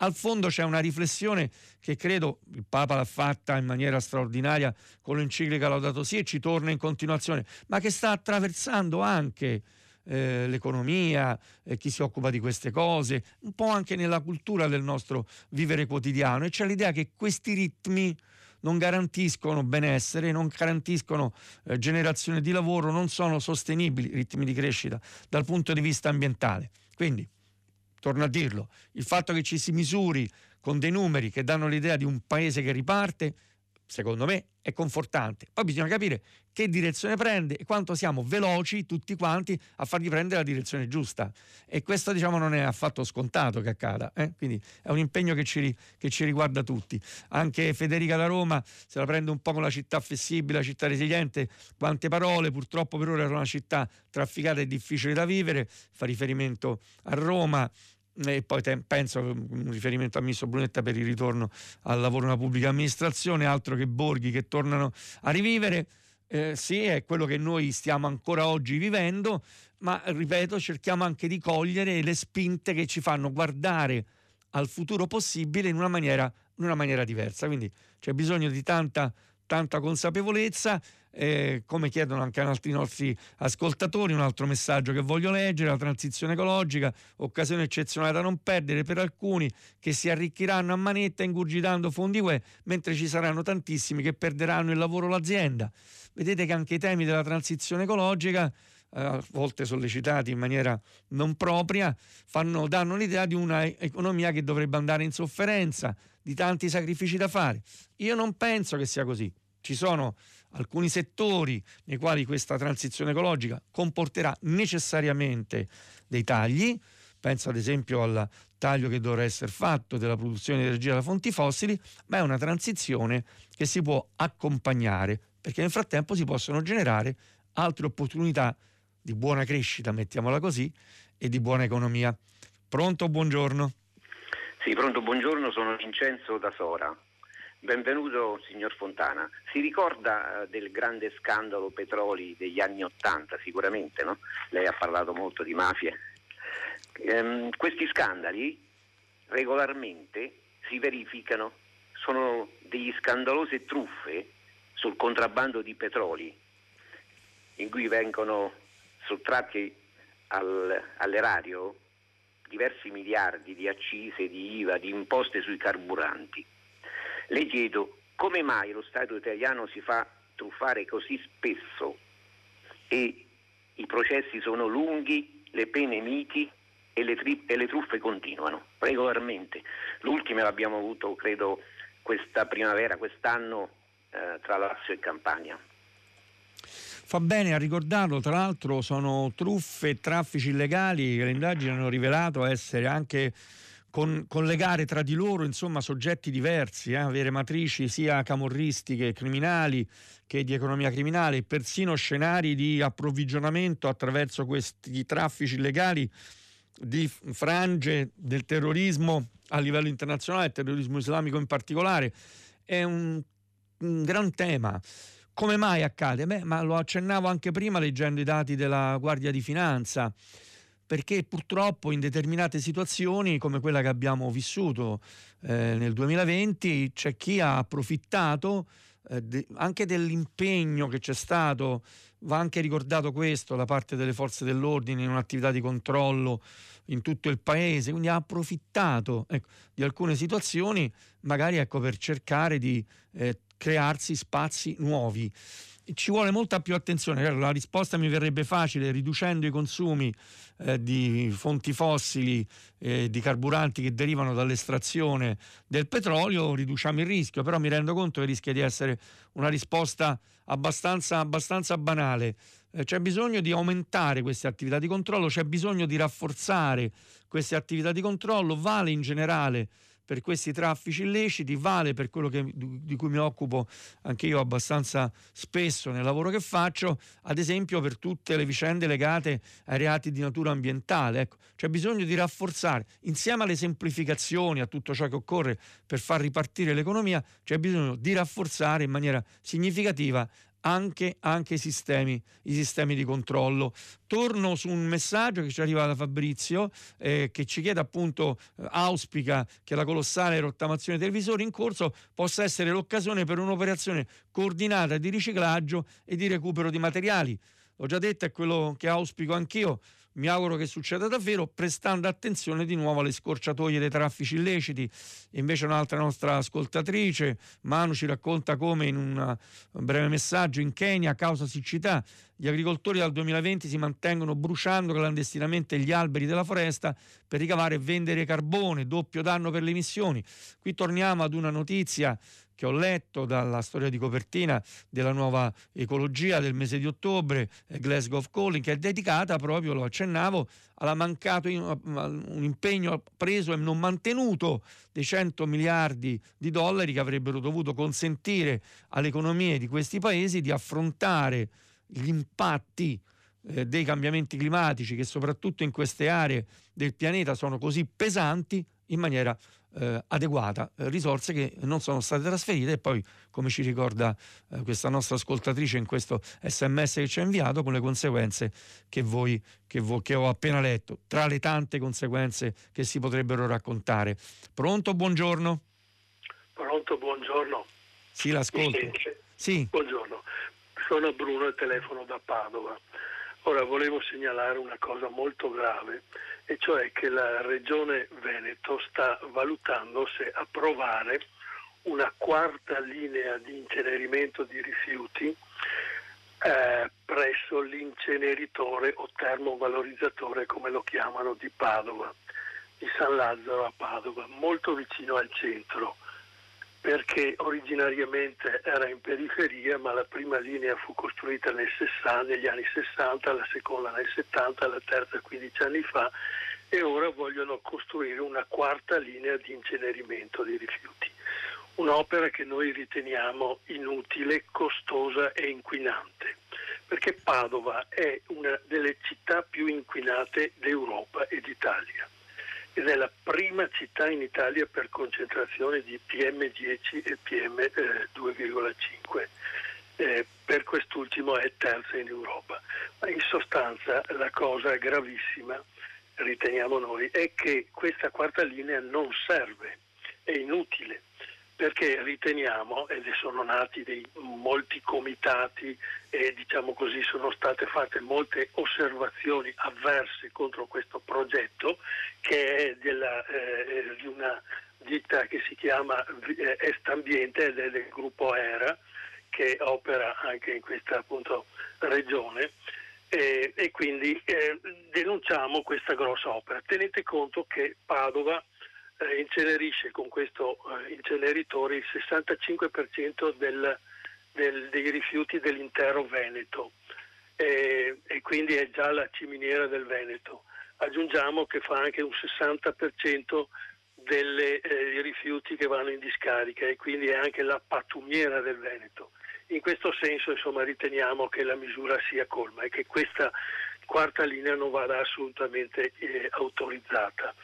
al fondo c'è una riflessione che credo il Papa l'ha fatta in maniera straordinaria con l'enciclica Laudato Si e ci torna in continuazione, ma che sta attraversando anche eh, l'economia, eh, chi si occupa di queste cose, un po' anche nella cultura del nostro vivere quotidiano e c'è l'idea che questi ritmi non garantiscono benessere, non garantiscono eh, generazione di lavoro, non sono sostenibili ritmi di crescita dal punto di vista ambientale. Quindi, torno a dirlo, il fatto che ci si misuri con dei numeri che danno l'idea di un paese che riparte secondo me è confortante. Poi bisogna capire che direzione prende e quanto siamo veloci tutti quanti a fargli prendere la direzione giusta. E questo diciamo non è affatto scontato che accada, eh? quindi è un impegno che ci, che ci, riguarda tutti. Anche Federica da Roma se la prende un po' con la città flessibile, la città resiliente, quante parole, purtroppo per ora è una città trafficata e difficile da vivere, fa riferimento a Roma e poi te, penso un riferimento al ministro Brunetta per il ritorno al lavoro nella pubblica amministrazione, altro che borghi che tornano a rivivere. Eh, sì, è quello che noi stiamo ancora oggi vivendo, ma ripeto, cerchiamo anche di cogliere le spinte che ci fanno guardare al futuro possibile in una maniera, in una maniera diversa. Quindi c'è bisogno di tanta, tanta consapevolezza eh, come chiedono anche altri nostri ascoltatori, un altro messaggio che voglio leggere, la transizione ecologica, occasione eccezionale da non perdere per alcuni che si arricchiranno a manetta ingurgitando fondi UE, mentre ci saranno tantissimi che perderanno il lavoro o l'azienda. Vedete che anche i temi della transizione ecologica eh, a volte sollecitati in maniera non propria, fanno, danno l'idea di un'economia che dovrebbe andare in sofferenza, di tanti sacrifici da fare. Io non penso che sia così. Ci sono alcuni settori nei quali questa transizione ecologica comporterà necessariamente dei tagli, penso ad esempio al taglio che dovrà essere fatto della produzione di energia da fonti fossili, ma è una transizione che si può accompagnare perché nel frattempo si possono generare altre opportunità di buona crescita, mettiamola così, e di buona economia. Pronto, buongiorno. Sì, pronto, buongiorno, sono Vincenzo da Sora. Benvenuto signor Fontana. Si ricorda eh, del grande scandalo petroli degli anni Ottanta, sicuramente, no? Lei ha parlato molto di mafie. Ehm, questi scandali regolarmente si verificano, sono degli scandalose truffe sul contrabbando di petroli, in cui vengono sottratti al, all'erario diversi miliardi di accise, di IVA, di imposte sui carburanti le chiedo come mai lo Stato italiano si fa truffare così spesso e i processi sono lunghi, le pene miti e le, tri- e le truffe continuano regolarmente. L'ultima l'abbiamo avuto, credo, questa primavera, quest'anno eh, tra Lazio e Campania. Fa bene a ricordarlo, tra l'altro sono truffe e traffici illegali che le indagini hanno rivelato essere anche con, collegare tra di loro insomma, soggetti diversi, eh, avere matrici sia camorristiche, criminali che di economia criminale, persino scenari di approvvigionamento attraverso questi traffici illegali di frange del terrorismo a livello internazionale, terrorismo islamico in particolare. È un, un gran tema. Come mai accade? Beh, ma lo accennavo anche prima leggendo i dati della Guardia di Finanza perché purtroppo in determinate situazioni come quella che abbiamo vissuto eh, nel 2020 c'è chi ha approfittato eh, de- anche dell'impegno che c'è stato, va anche ricordato questo da parte delle forze dell'ordine in un'attività di controllo in tutto il paese, quindi ha approfittato ecco, di alcune situazioni magari ecco, per cercare di eh, crearsi spazi nuovi ci vuole molta più attenzione. La risposta mi verrebbe facile riducendo i consumi eh, di fonti fossili, eh, di carburanti che derivano dall'estrazione del petrolio, riduciamo il rischio, però mi rendo conto che rischia di essere una risposta abbastanza, abbastanza banale. Eh, c'è bisogno di aumentare queste attività di controllo, c'è bisogno di rafforzare queste attività di controllo, vale in generale per questi traffici illeciti, vale per quello che, di cui mi occupo anche io abbastanza spesso nel lavoro che faccio, ad esempio per tutte le vicende legate ai reati di natura ambientale. Ecco, c'è bisogno di rafforzare, insieme alle semplificazioni, a tutto ciò che occorre per far ripartire l'economia, c'è bisogno di rafforzare in maniera significativa anche, anche i, sistemi, i, sistemi, di controllo. Torno su un messaggio che ci arriva da Fabrizio eh, che ci chiede appunto, eh, auspica che la colossale rottamazione dei visori in corso possa essere l'occasione per un'operazione coordinata di riciclaggio e di recupero di materiali. L'ho già detto, è quello che auspico anch'io mi auguro che succeda davvero, prestando attenzione di nuovo alle scorciatoie dei traffici illeciti. Invece un'altra nostra ascoltatrice, Manu, ci racconta come in un breve messaggio in Kenya, a causa siccità, gli agricoltori dal 2020 si mantengono bruciando clandestinamente gli alberi della foresta per ricavare e vendere carbone, doppio danno per le emissioni. Qui torniamo ad una notizia che ho letto dalla storia di copertina della nuova ecologia del mese di ottobre, eh, Glasgow Calling, che è dedicata proprio, lo accennavo, alla mancato un impegno preso e non mantenuto dei 100 miliardi di dollari che avrebbero dovuto consentire alle economie di questi paesi di affrontare gli impatti eh, dei cambiamenti climatici che soprattutto in queste aree del pianeta sono così pesanti in maniera eh, adeguata, eh, risorse che non sono state trasferite e poi, come ci ricorda eh, questa nostra ascoltatrice in questo sms che ci ha inviato, con le conseguenze che, voi, che, vo- che ho appena letto, tra le tante conseguenze che si potrebbero raccontare. Pronto, buongiorno. Pronto, buongiorno. Sì, l'ascolto. Sì. Buongiorno, sono Bruno e telefono da Padova. Ora volevo segnalare una cosa molto grave, e cioè che la Regione Veneto sta valutando se approvare una quarta linea di incenerimento di rifiuti eh, presso l'inceneritore o termovalorizzatore, come lo chiamano, di Padova, di San Lazzaro a Padova, molto vicino al centro perché originariamente era in periferia, ma la prima linea fu costruita 60, negli anni 60, la seconda nel 70, la terza 15 anni fa e ora vogliono costruire una quarta linea di incenerimento di rifiuti. Un'opera che noi riteniamo inutile, costosa e inquinante, perché Padova è una delle città più inquinate d'Europa e d'Italia ed è la prima città in Italia per concentrazione di PM10 e PM2,5. Eh, per quest'ultimo è terza in Europa. Ma in sostanza la cosa gravissima, riteniamo noi, è che questa quarta linea non serve, è inutile perché riteniamo, ed sono nati dei, molti comitati e diciamo così sono state fatte molte osservazioni avverse contro questo progetto che è della, eh, di una ditta che si chiama eh, Est Ambiente ed del gruppo ERA che opera anche in questa appunto, regione eh, e quindi eh, denunciamo questa grossa opera. Tenete conto che Padova eh, incenerisce con questo eh, inceneritore il 65% del, del, dei rifiuti dell'intero Veneto eh, e quindi è già la ciminiera del Veneto. Aggiungiamo che fa anche un 60% dei eh, rifiuti che vanno in discarica e quindi è anche la pattumiera del Veneto. In questo senso insomma, riteniamo che la misura sia colma e che questa quarta linea non vada assolutamente eh, autorizzata.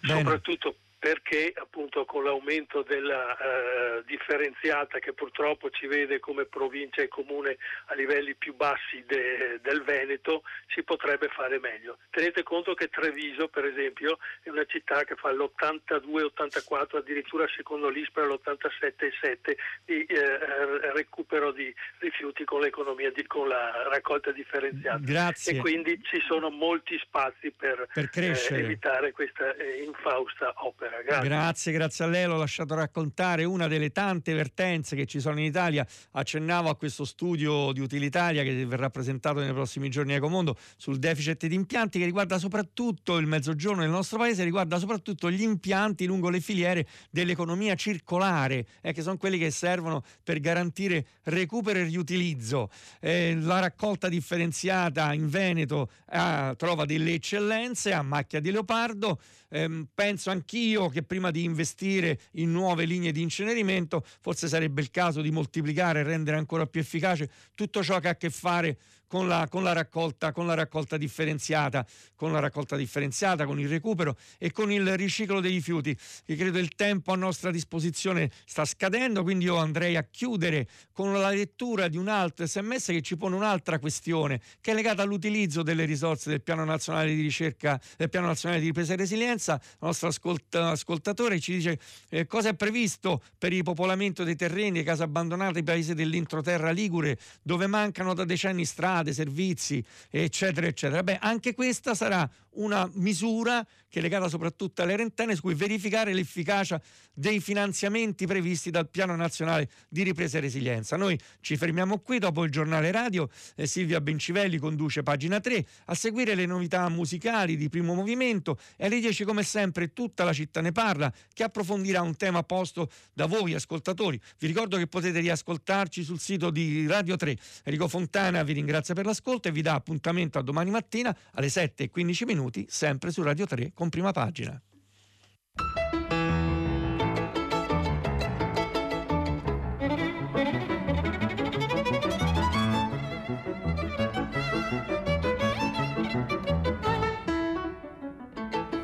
Bene. Soprattutto perché appunto con l'aumento della eh, differenziata che purtroppo ci vede come provincia e comune a livelli più bassi de, del Veneto si potrebbe fare meglio. Tenete conto che Treviso per esempio è una città che fa l'82-84 addirittura secondo l'ISPRA l'87,7 di eh, recupero di rifiuti con l'economia di, con la raccolta differenziata Grazie. e quindi ci sono molti spazi per, per eh, evitare questa eh, infausta opera. Grazie. grazie. grazie, a lei. L'ho lasciato raccontare una delle tante vertenze che ci sono in Italia. Accennavo a questo studio di utilitaria che verrà presentato nei prossimi giorni a Ecomondo sul deficit di impianti che riguarda soprattutto il mezzogiorno del nostro paese, riguarda soprattutto gli impianti lungo le filiere dell'economia circolare, eh, che sono quelli che servono per garantire recupero e riutilizzo. Eh, la raccolta differenziata in Veneto eh, trova delle eccellenze a macchia di leopardo. Ehm, penso anch'io che prima di investire in nuove linee di incenerimento forse sarebbe il caso di moltiplicare e rendere ancora più efficace tutto ciò che ha a che fare con la, con la, raccolta, con la raccolta differenziata, con la raccolta differenziata, con il recupero e con il riciclo dei rifiuti. Io credo il tempo a nostra disposizione sta scadendo, quindi io andrei a chiudere con la lettura di un altro sms che ci pone un'altra questione che è legata all'utilizzo delle risorse del Piano Nazionale di Ricerca, del Piano Nazionale di Ripresa e Resilienza. Il nostro ascolta, ascoltatore ci dice eh, cosa è previsto per il popolamento dei terreni case abbandonate paesi dell'introterra Ligure dove mancano da decenni strade strade, servizi, eccetera, eccetera. Beh, anche questa sarà una misura che è legata soprattutto alle rentene su cui verificare l'efficacia dei finanziamenti previsti dal Piano Nazionale di Ripresa e Resilienza. Noi ci fermiamo qui dopo il giornale radio, eh, Silvia Bencivelli conduce pagina 3, a seguire le novità musicali di primo movimento e alle 10 come sempre tutta la città ne parla che approfondirà un tema posto da voi ascoltatori. Vi ricordo che potete riascoltarci sul sito di Radio 3. Enrico Fontana vi ringrazia per l'ascolto e vi dà appuntamento a domani mattina alle 7.15 minuti, sempre su Radio 3 con prima pagina.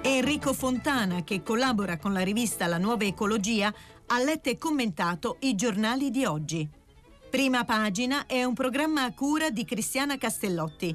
Enrico Fontana, che collabora con la rivista La Nuova Ecologia, ha letto e commentato i giornali di oggi. Prima pagina è un programma a cura di Cristiana Castellotti.